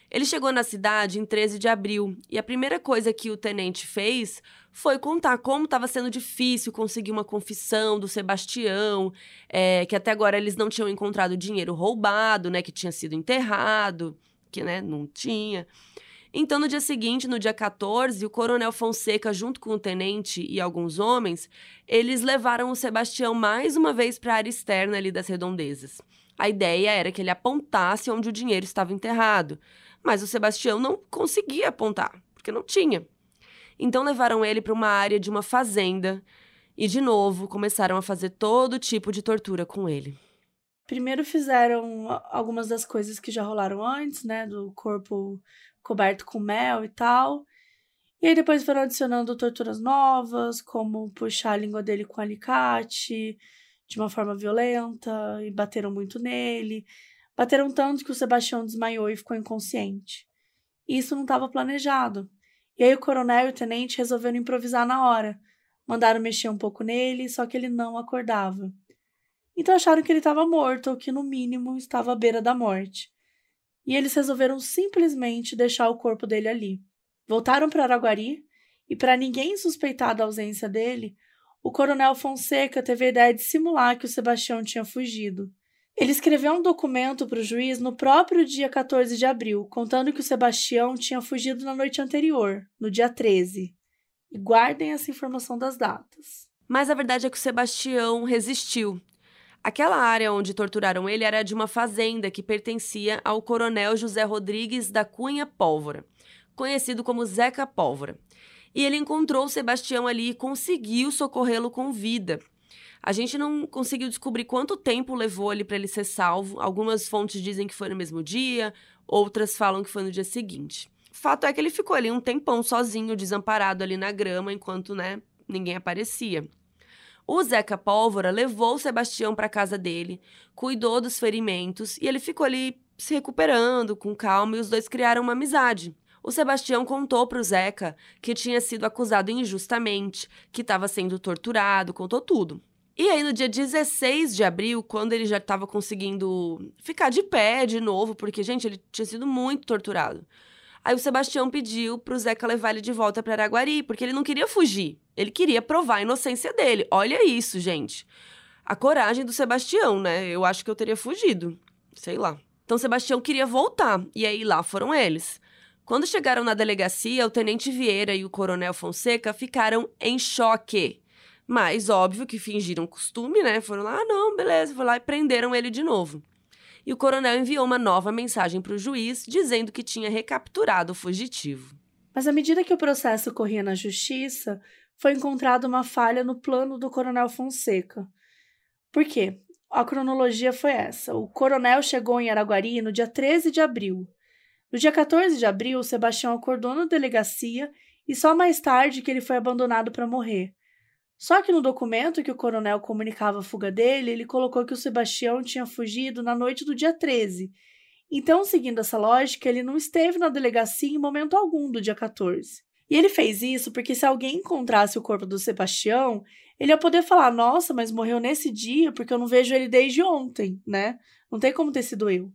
Ele chegou na cidade em 13 de abril e a primeira coisa que o tenente fez foi contar como estava sendo difícil conseguir uma confissão do Sebastião, é, que até agora eles não tinham encontrado dinheiro roubado, né, que tinha sido enterrado, que né, não tinha. Então, no dia seguinte, no dia 14, o coronel Fonseca, junto com o tenente e alguns homens, eles levaram o Sebastião mais uma vez para a área externa ali das redondezas. A ideia era que ele apontasse onde o dinheiro estava enterrado, mas o Sebastião não conseguia apontar, porque não tinha. Então levaram ele para uma área de uma fazenda e, de novo, começaram a fazer todo tipo de tortura com ele. Primeiro fizeram algumas das coisas que já rolaram antes, né? Do corpo coberto com mel e tal. E aí depois foram adicionando torturas novas, como puxar a língua dele com alicate de uma forma violenta e bateram muito nele. Bateram tanto que o Sebastião desmaiou e ficou inconsciente. Isso não estava planejado. E aí o coronel e o tenente resolveram improvisar na hora. Mandaram mexer um pouco nele, só que ele não acordava. Então acharam que ele estava morto, ou que no mínimo estava à beira da morte e eles resolveram simplesmente deixar o corpo dele ali. Voltaram para Araguari e, para ninguém suspeitar da ausência dele, o coronel Fonseca teve a ideia de simular que o Sebastião tinha fugido. Ele escreveu um documento para o juiz no próprio dia 14 de abril, contando que o Sebastião tinha fugido na noite anterior, no dia 13. E guardem essa informação das datas. Mas a verdade é que o Sebastião resistiu Aquela área onde torturaram ele era de uma fazenda que pertencia ao coronel José Rodrigues da Cunha Pólvora, conhecido como Zeca Pólvora. E ele encontrou Sebastião ali e conseguiu socorrê-lo com vida. A gente não conseguiu descobrir quanto tempo levou ali para ele ser salvo. Algumas fontes dizem que foi no mesmo dia, outras falam que foi no dia seguinte. Fato é que ele ficou ali um tempão sozinho, desamparado ali na grama, enquanto, né, ninguém aparecia. O Zeca Pólvora levou o Sebastião para casa dele, cuidou dos ferimentos e ele ficou ali se recuperando com calma e os dois criaram uma amizade. O Sebastião contou para o Zeca que tinha sido acusado injustamente, que estava sendo torturado, contou tudo. E aí, no dia 16 de abril, quando ele já estava conseguindo ficar de pé de novo, porque, gente, ele tinha sido muito torturado. Aí o Sebastião pediu pro Zeca levar ele de volta para Araguari, porque ele não queria fugir. Ele queria provar a inocência dele. Olha isso, gente. A coragem do Sebastião, né? Eu acho que eu teria fugido. Sei lá. Então Sebastião queria voltar, e aí lá foram eles. Quando chegaram na delegacia, o tenente Vieira e o coronel Fonseca ficaram em choque. Mas óbvio que fingiram costume, né? Foram lá, ah, não, beleza, foram lá e prenderam ele de novo e o coronel enviou uma nova mensagem para o juiz dizendo que tinha recapturado o fugitivo. Mas à medida que o processo corria na justiça, foi encontrada uma falha no plano do coronel Fonseca. Por quê? A cronologia foi essa. O coronel chegou em Araguari no dia 13 de abril. No dia 14 de abril, Sebastião acordou na delegacia e só mais tarde que ele foi abandonado para morrer. Só que no documento que o coronel comunicava a fuga dele, ele colocou que o Sebastião tinha fugido na noite do dia 13. Então, seguindo essa lógica, ele não esteve na delegacia em momento algum do dia 14. E ele fez isso porque se alguém encontrasse o corpo do Sebastião, ele ia poder falar: nossa, mas morreu nesse dia porque eu não vejo ele desde ontem, né? Não tem como ter sido eu.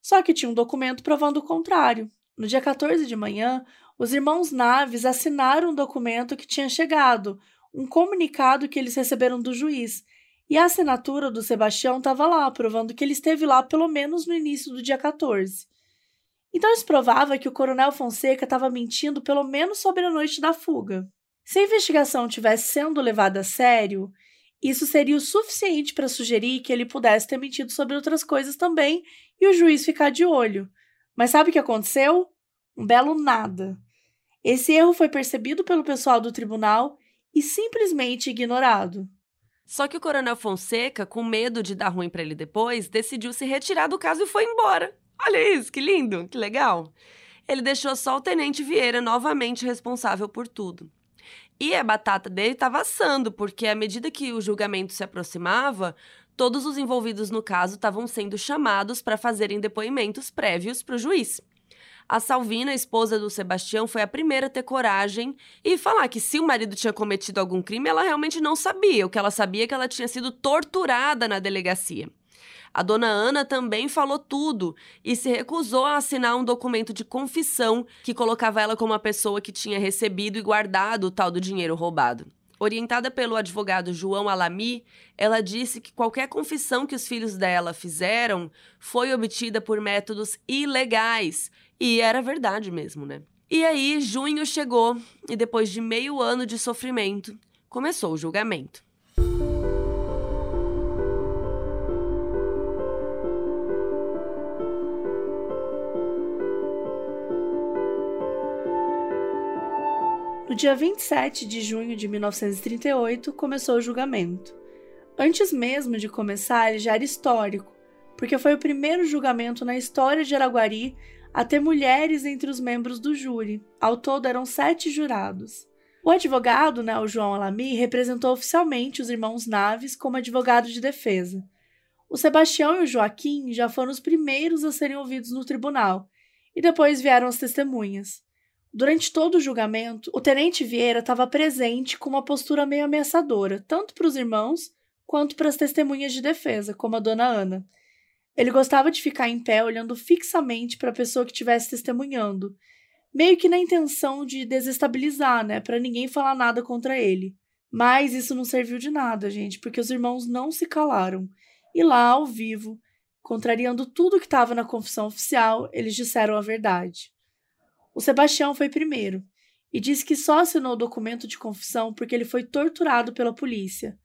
Só que tinha um documento provando o contrário. No dia 14 de manhã, os irmãos Naves assinaram um documento que tinha chegado, um comunicado que eles receberam do juiz. E a assinatura do Sebastião estava lá, provando que ele esteve lá pelo menos no início do dia 14. Então isso provava que o coronel Fonseca estava mentindo pelo menos sobre a noite da fuga. Se a investigação tivesse sendo levada a sério, Isso seria o suficiente para sugerir que ele pudesse ter mentido sobre outras coisas também e o juiz ficar de olho. Mas sabe o que aconteceu? Um belo nada. Esse erro foi percebido pelo pessoal do tribunal e simplesmente ignorado. Só que o Coronel Fonseca, com medo de dar ruim para ele depois, decidiu se retirar do caso e foi embora. Olha isso, que lindo, que legal. Ele deixou só o Tenente Vieira novamente responsável por tudo. E a batata dele estava assando, porque à medida que o julgamento se aproximava, todos os envolvidos no caso estavam sendo chamados para fazerem depoimentos prévios para o juiz. A Salvina, esposa do Sebastião, foi a primeira a ter coragem e falar que se o marido tinha cometido algum crime, ela realmente não sabia. O que ela sabia é que ela tinha sido torturada na delegacia. A dona Ana também falou tudo e se recusou a assinar um documento de confissão que colocava ela como a pessoa que tinha recebido e guardado o tal do dinheiro roubado. Orientada pelo advogado João Alami, ela disse que qualquer confissão que os filhos dela fizeram foi obtida por métodos ilegais. E era verdade mesmo, né? E aí, junho chegou e depois de meio ano de sofrimento, começou o julgamento. No dia 27 de junho de 1938, começou o julgamento. Antes mesmo de começar, ele já era histórico, porque foi o primeiro julgamento na história de Araguari a ter mulheres entre os membros do júri. Ao todo, eram sete jurados. O advogado, né, o João Alami, representou oficialmente os irmãos Naves como advogado de defesa. O Sebastião e o Joaquim já foram os primeiros a serem ouvidos no tribunal, e depois vieram as testemunhas. Durante todo o julgamento, o tenente Vieira estava presente com uma postura meio ameaçadora, tanto para os irmãos quanto para as testemunhas de defesa, como a dona Ana. Ele gostava de ficar em pé olhando fixamente para a pessoa que estivesse testemunhando, meio que na intenção de desestabilizar, né, para ninguém falar nada contra ele. Mas isso não serviu de nada, gente, porque os irmãos não se calaram. E lá, ao vivo, contrariando tudo que estava na confissão oficial, eles disseram a verdade. O Sebastião foi primeiro e disse que só assinou o documento de confissão porque ele foi torturado pela polícia.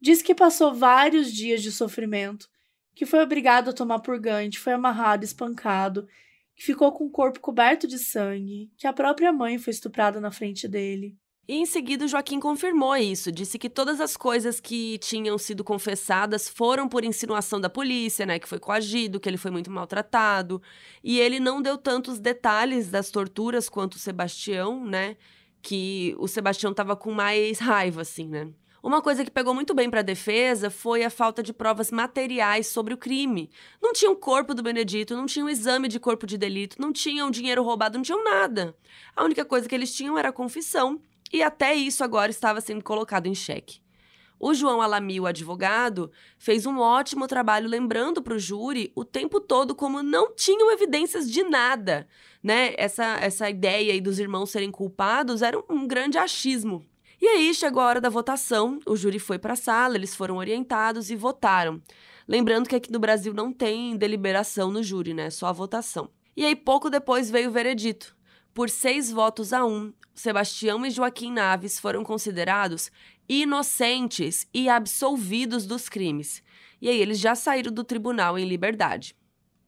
Diz que passou vários dias de sofrimento, que foi obrigado a tomar purgante, foi amarrado, espancado, que ficou com o corpo coberto de sangue, que a própria mãe foi estuprada na frente dele. E em seguida, Joaquim confirmou isso. Disse que todas as coisas que tinham sido confessadas foram por insinuação da polícia, né? Que foi coagido, que ele foi muito maltratado. E ele não deu tantos detalhes das torturas quanto o Sebastião, né? Que o Sebastião tava com mais raiva, assim, né? Uma coisa que pegou muito bem para a defesa foi a falta de provas materiais sobre o crime. Não tinha o corpo do Benedito, não tinha o exame de corpo de delito, não tinham dinheiro roubado, não tinham nada. A única coisa que eles tinham era a confissão e até isso agora estava sendo colocado em xeque. O João Alami, o advogado, fez um ótimo trabalho lembrando para o júri o tempo todo como não tinham evidências de nada, né? Essa, essa ideia aí dos irmãos serem culpados era um, um grande achismo. E aí chegou a hora da votação, o júri foi para a sala, eles foram orientados e votaram. Lembrando que aqui no Brasil não tem deliberação no júri, né? Só a votação. E aí pouco depois veio o veredito. Por seis votos a um, Sebastião e Joaquim Naves foram considerados inocentes e absolvidos dos crimes. E aí eles já saíram do tribunal em liberdade.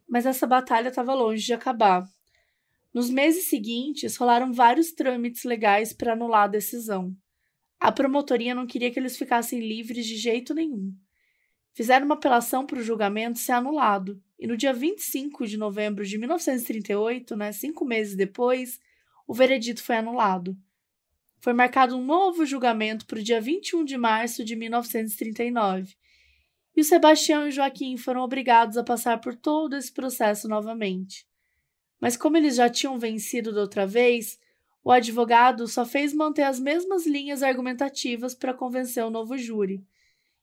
Mas essa batalha estava longe de acabar. Nos meses seguintes, rolaram vários trâmites legais para anular a decisão. A promotoria não queria que eles ficassem livres de jeito nenhum. Fizeram uma apelação para o julgamento ser anulado, e no dia 25 de novembro de 1938, né, cinco meses depois, o veredito foi anulado. Foi marcado um novo julgamento para o dia 21 de março de 1939. E o Sebastião e Joaquim foram obrigados a passar por todo esse processo novamente. Mas como eles já tinham vencido da outra vez, o advogado só fez manter as mesmas linhas argumentativas para convencer o novo júri.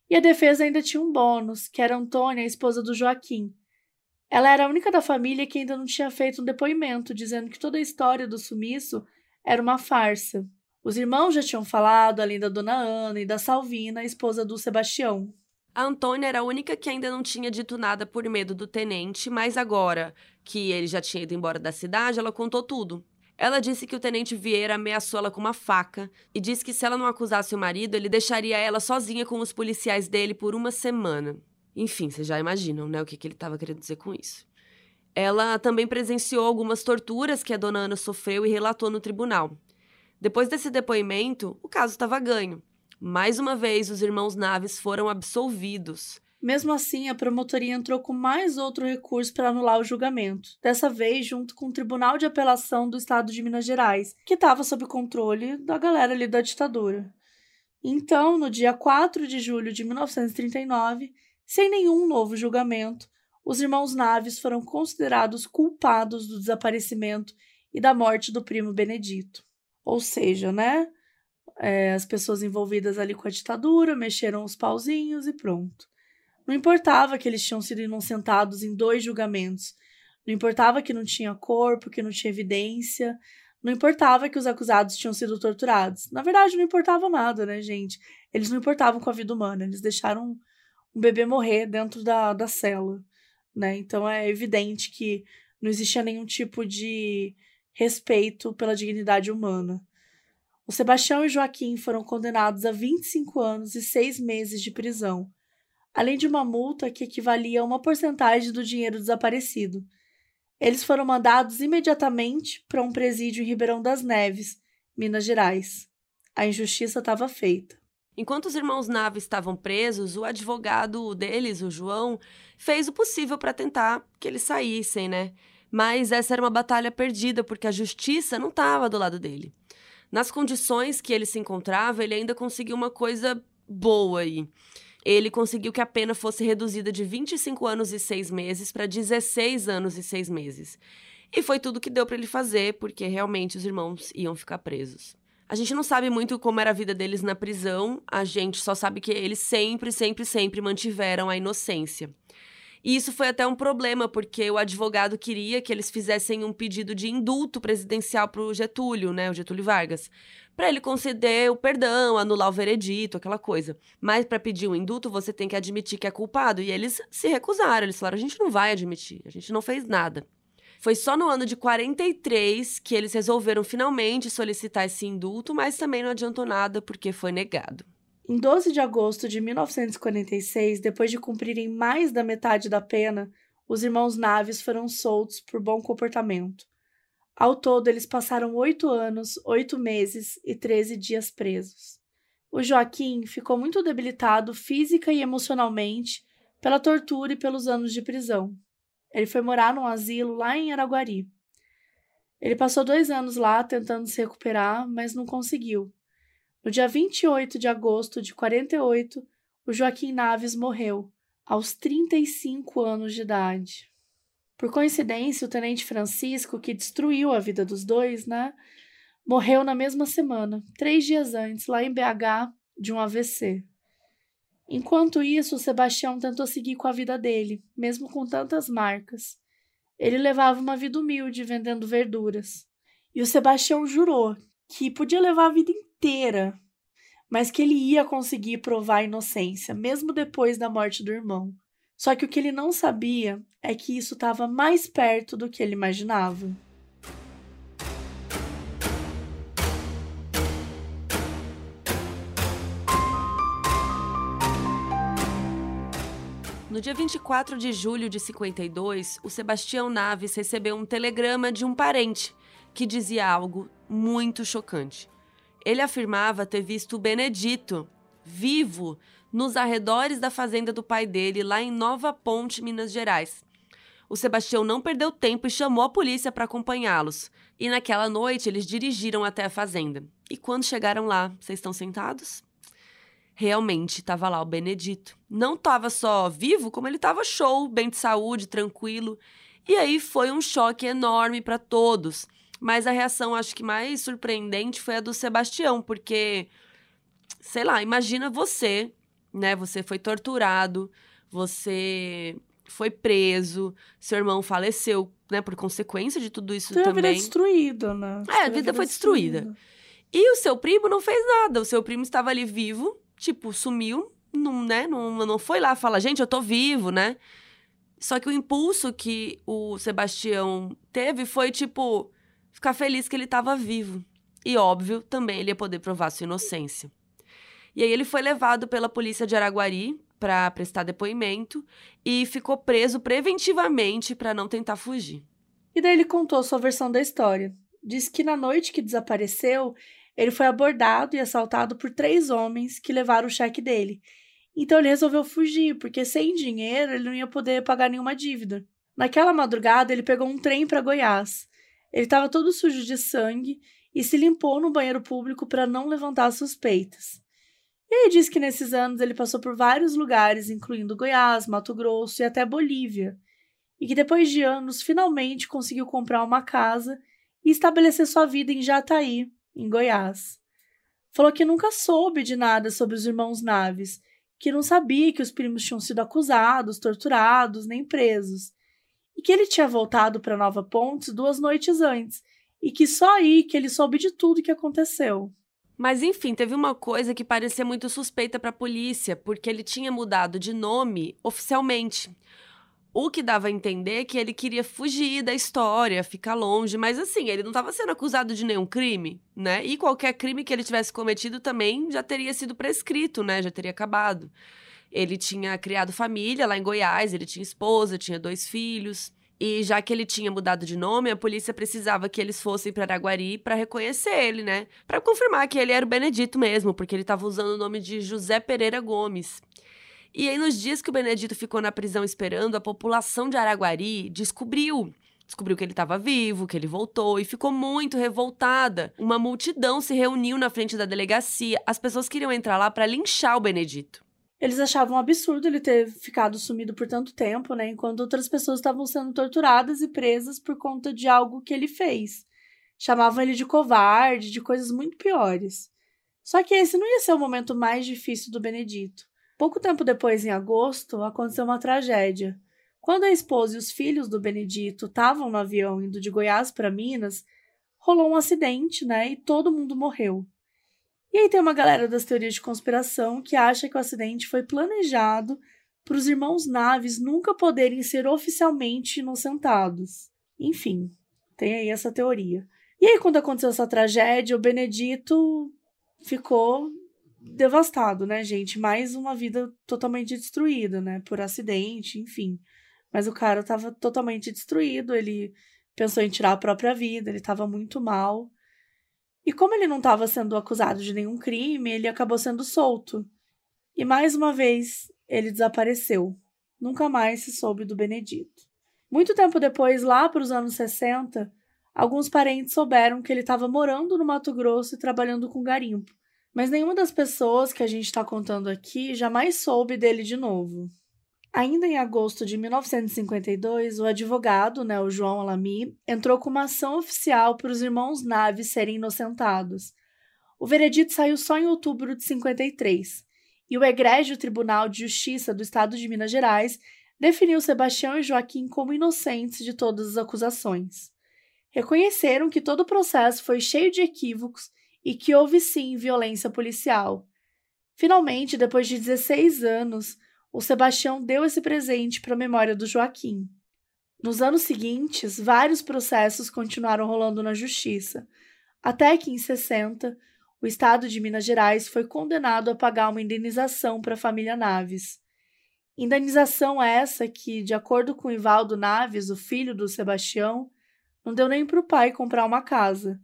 E a defesa ainda tinha um bônus, que era Antônia, a esposa do Joaquim, ela era a única da família que ainda não tinha feito um depoimento dizendo que toda a história do sumiço era uma farsa. Os irmãos já tinham falado, além da dona Ana e da Salvina, esposa do Sebastião. A Antônia era a única que ainda não tinha dito nada por medo do tenente, mas agora que ele já tinha ido embora da cidade, ela contou tudo. Ela disse que o tenente Vieira ameaçou ela com uma faca e disse que se ela não acusasse o marido, ele deixaria ela sozinha com os policiais dele por uma semana. Enfim, vocês já imaginam, né, o que, que ele estava querendo dizer com isso. Ela também presenciou algumas torturas que a dona Ana sofreu e relatou no tribunal. Depois desse depoimento, o caso estava ganho. Mais uma vez, os irmãos Naves foram absolvidos. Mesmo assim, a promotoria entrou com mais outro recurso para anular o julgamento, dessa vez junto com o Tribunal de Apelação do Estado de Minas Gerais, que estava sob controle da galera ali da ditadura. Então, no dia 4 de julho de 1939, sem nenhum novo julgamento, os irmãos Naves foram considerados culpados do desaparecimento e da morte do primo Benedito. Ou seja, né? É, as pessoas envolvidas ali com a ditadura mexeram os pauzinhos e pronto. Não importava que eles tinham sido inocentados em dois julgamentos. Não importava que não tinha corpo, que não tinha evidência. Não importava que os acusados tinham sido torturados. Na verdade, não importava nada, né, gente? Eles não importavam com a vida humana. Eles deixaram um bebê morrer dentro da, da cela, né? Então é evidente que não existia nenhum tipo de respeito pela dignidade humana. O Sebastião e Joaquim foram condenados a 25 anos e seis meses de prisão, além de uma multa que equivalia a uma porcentagem do dinheiro desaparecido. Eles foram mandados imediatamente para um presídio em Ribeirão das Neves, Minas Gerais. A injustiça estava feita. Enquanto os irmãos Naves estavam presos, o advogado deles, o João, fez o possível para tentar que eles saíssem, né? Mas essa era uma batalha perdida porque a justiça não estava do lado dele. Nas condições que ele se encontrava, ele ainda conseguiu uma coisa boa aí ele conseguiu que a pena fosse reduzida de 25 anos e 6 meses para 16 anos e 6 meses. E foi tudo que deu para ele fazer, porque realmente os irmãos iam ficar presos. A gente não sabe muito como era a vida deles na prisão, a gente só sabe que eles sempre, sempre, sempre mantiveram a inocência. E isso foi até um problema, porque o advogado queria que eles fizessem um pedido de indulto presidencial para o Getúlio, né, o Getúlio Vargas, para ele conceder o perdão, anular o veredito, aquela coisa. Mas para pedir um indulto, você tem que admitir que é culpado. E eles se recusaram. Eles falaram: a gente não vai admitir, a gente não fez nada. Foi só no ano de 43 que eles resolveram finalmente solicitar esse indulto, mas também não adiantou nada porque foi negado. Em 12 de agosto de 1946, depois de cumprirem mais da metade da pena, os irmãos Naves foram soltos por bom comportamento. Ao todo, eles passaram oito anos, oito meses e treze dias presos. O Joaquim ficou muito debilitado física e emocionalmente pela tortura e pelos anos de prisão. Ele foi morar num asilo lá em Araguari. Ele passou dois anos lá tentando se recuperar, mas não conseguiu. No dia 28 de agosto de 48, o Joaquim Naves morreu, aos 35 anos de idade. Por coincidência, o tenente Francisco, que destruiu a vida dos dois, né, morreu na mesma semana, três dias antes, lá em BH, de um AVC. Enquanto isso, o Sebastião tentou seguir com a vida dele, mesmo com tantas marcas. Ele levava uma vida humilde, vendendo verduras. E o Sebastião jurou que podia levar a vida inteira, mas que ele ia conseguir provar a inocência, mesmo depois da morte do irmão. Só que o que ele não sabia é que isso estava mais perto do que ele imaginava. No dia 24 de julho de 52, o Sebastião Naves recebeu um telegrama de um parente que dizia algo muito chocante. Ele afirmava ter visto o Benedito vivo nos arredores da fazenda do pai dele, lá em Nova Ponte, Minas Gerais. O Sebastião não perdeu tempo e chamou a polícia para acompanhá-los. E naquela noite eles dirigiram até a fazenda. E quando chegaram lá, vocês estão sentados? Realmente estava lá o Benedito. Não estava só vivo, como ele estava show, bem de saúde, tranquilo. E aí foi um choque enorme para todos. Mas a reação, acho que mais surpreendente foi a do Sebastião, porque, sei lá, imagina você né? Você foi torturado, você foi preso, seu irmão faleceu, né? Por consequência de tudo isso Teve também. a vida destruída, né? É, a vida foi destruída. destruída. E o seu primo não fez nada. O seu primo estava ali vivo, tipo, sumiu, não, né? Não, não foi lá falar, gente, eu tô vivo, né? Só que o impulso que o Sebastião teve foi tipo, ficar feliz que ele estava vivo. E óbvio, também ele ia poder provar sua inocência. E aí ele foi levado pela polícia de Araguari para prestar depoimento e ficou preso preventivamente para não tentar fugir. E daí ele contou sua versão da história. Diz que na noite que desapareceu, ele foi abordado e assaltado por três homens que levaram o cheque dele. Então ele resolveu fugir, porque sem dinheiro ele não ia poder pagar nenhuma dívida. Naquela madrugada, ele pegou um trem para Goiás. Ele estava todo sujo de sangue e se limpou no banheiro público para não levantar suspeitas. E ele diz que nesses anos ele passou por vários lugares, incluindo Goiás, Mato Grosso e até Bolívia, e que depois de anos finalmente conseguiu comprar uma casa e estabelecer sua vida em Jataí, em Goiás. Falou que nunca soube de nada sobre os irmãos Naves, que não sabia que os primos tinham sido acusados, torturados, nem presos, e que ele tinha voltado para Nova Pontes duas noites antes, e que só aí que ele soube de tudo que aconteceu. Mas enfim, teve uma coisa que parecia muito suspeita para a polícia, porque ele tinha mudado de nome oficialmente. O que dava a entender que ele queria fugir da história, ficar longe, mas assim, ele não estava sendo acusado de nenhum crime, né? E qualquer crime que ele tivesse cometido também já teria sido prescrito, né? Já teria acabado. Ele tinha criado família lá em Goiás, ele tinha esposa, tinha dois filhos. E já que ele tinha mudado de nome, a polícia precisava que eles fossem para Araguari para reconhecer ele, né? Para confirmar que ele era o Benedito mesmo, porque ele estava usando o nome de José Pereira Gomes. E aí, nos dias que o Benedito ficou na prisão esperando, a população de Araguari descobriu. Descobriu que ele estava vivo, que ele voltou e ficou muito revoltada. Uma multidão se reuniu na frente da delegacia. As pessoas queriam entrar lá para linchar o Benedito. Eles achavam absurdo ele ter ficado sumido por tanto tempo, né? Enquanto outras pessoas estavam sendo torturadas e presas por conta de algo que ele fez. Chamavam ele de covarde, de coisas muito piores. Só que esse não ia ser o momento mais difícil do Benedito. Pouco tempo depois, em agosto, aconteceu uma tragédia. Quando a esposa e os filhos do Benedito estavam no avião indo de Goiás para Minas, rolou um acidente, né? E todo mundo morreu. E aí tem uma galera das teorias de conspiração que acha que o acidente foi planejado para os irmãos Naves nunca poderem ser oficialmente inocentados. Enfim, tem aí essa teoria. E aí, quando aconteceu essa tragédia, o Benedito ficou devastado, né, gente? Mais uma vida totalmente destruída, né? Por acidente, enfim. Mas o cara estava totalmente destruído, ele pensou em tirar a própria vida, ele estava muito mal. E como ele não estava sendo acusado de nenhum crime, ele acabou sendo solto. E mais uma vez, ele desapareceu. Nunca mais se soube do Benedito. Muito tempo depois, lá para os anos 60, alguns parentes souberam que ele estava morando no Mato Grosso e trabalhando com garimpo. Mas nenhuma das pessoas que a gente está contando aqui jamais soube dele de novo. Ainda em agosto de 1952, o advogado, né, o João Alami, entrou com uma ação oficial para os irmãos Naves serem inocentados. O veredito saiu só em outubro de 53, e o egrégio Tribunal de Justiça do Estado de Minas Gerais definiu Sebastião e Joaquim como inocentes de todas as acusações. Reconheceram que todo o processo foi cheio de equívocos e que houve sim violência policial. Finalmente, depois de 16 anos, o Sebastião deu esse presente para a memória do Joaquim. Nos anos seguintes, vários processos continuaram rolando na justiça, até que em 60, o estado de Minas Gerais foi condenado a pagar uma indenização para a família Naves. Indenização essa que, de acordo com Ivaldo Naves, o filho do Sebastião, não deu nem para o pai comprar uma casa,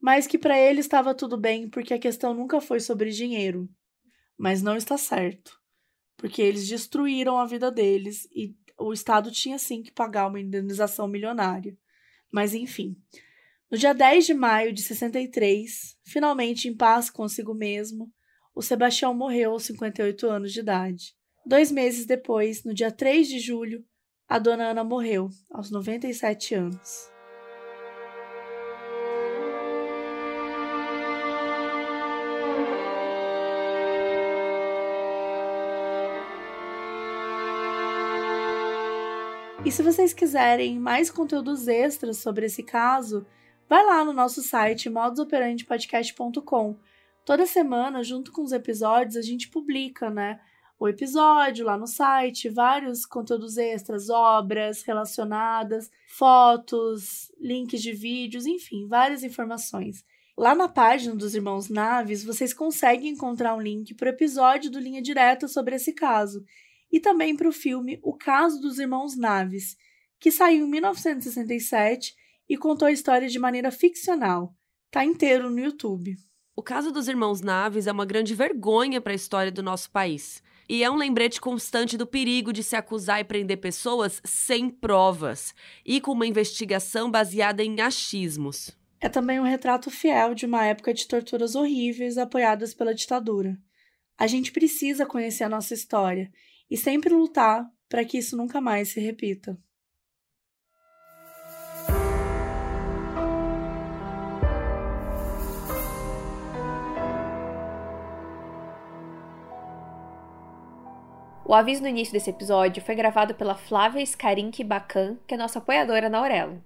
mas que para ele estava tudo bem porque a questão nunca foi sobre dinheiro. Mas não está certo porque eles destruíram a vida deles e o Estado tinha sim que pagar uma indenização milionária. Mas enfim. No dia 10 de maio de 63, finalmente em paz consigo mesmo, o Sebastião morreu aos 58 anos de idade. Dois meses depois, no dia 3 de julho, a dona Ana morreu, aos 97 anos. E se vocês quiserem mais conteúdos extras sobre esse caso, vai lá no nosso site modusoperandepodcast.com. Toda semana, junto com os episódios, a gente publica, né, o episódio lá no site, vários conteúdos extras, obras relacionadas, fotos, links de vídeos, enfim, várias informações. Lá na página dos Irmãos Naves, vocês conseguem encontrar um link para o episódio do Linha Direta sobre esse caso e também para o filme O Caso dos Irmãos Naves, que saiu em 1967 e contou a história de maneira ficcional. Tá inteiro no YouTube. O caso dos Irmãos Naves é uma grande vergonha para a história do nosso país. E é um lembrete constante do perigo de se acusar e prender pessoas sem provas e com uma investigação baseada em achismos. É também um retrato fiel de uma época de torturas horríveis apoiadas pela ditadura. A gente precisa conhecer a nossa história e sempre lutar para que isso nunca mais se repita. O aviso no início desse episódio foi gravado pela Flávia Scarinque Bacan, que é nossa apoiadora na Aurelo.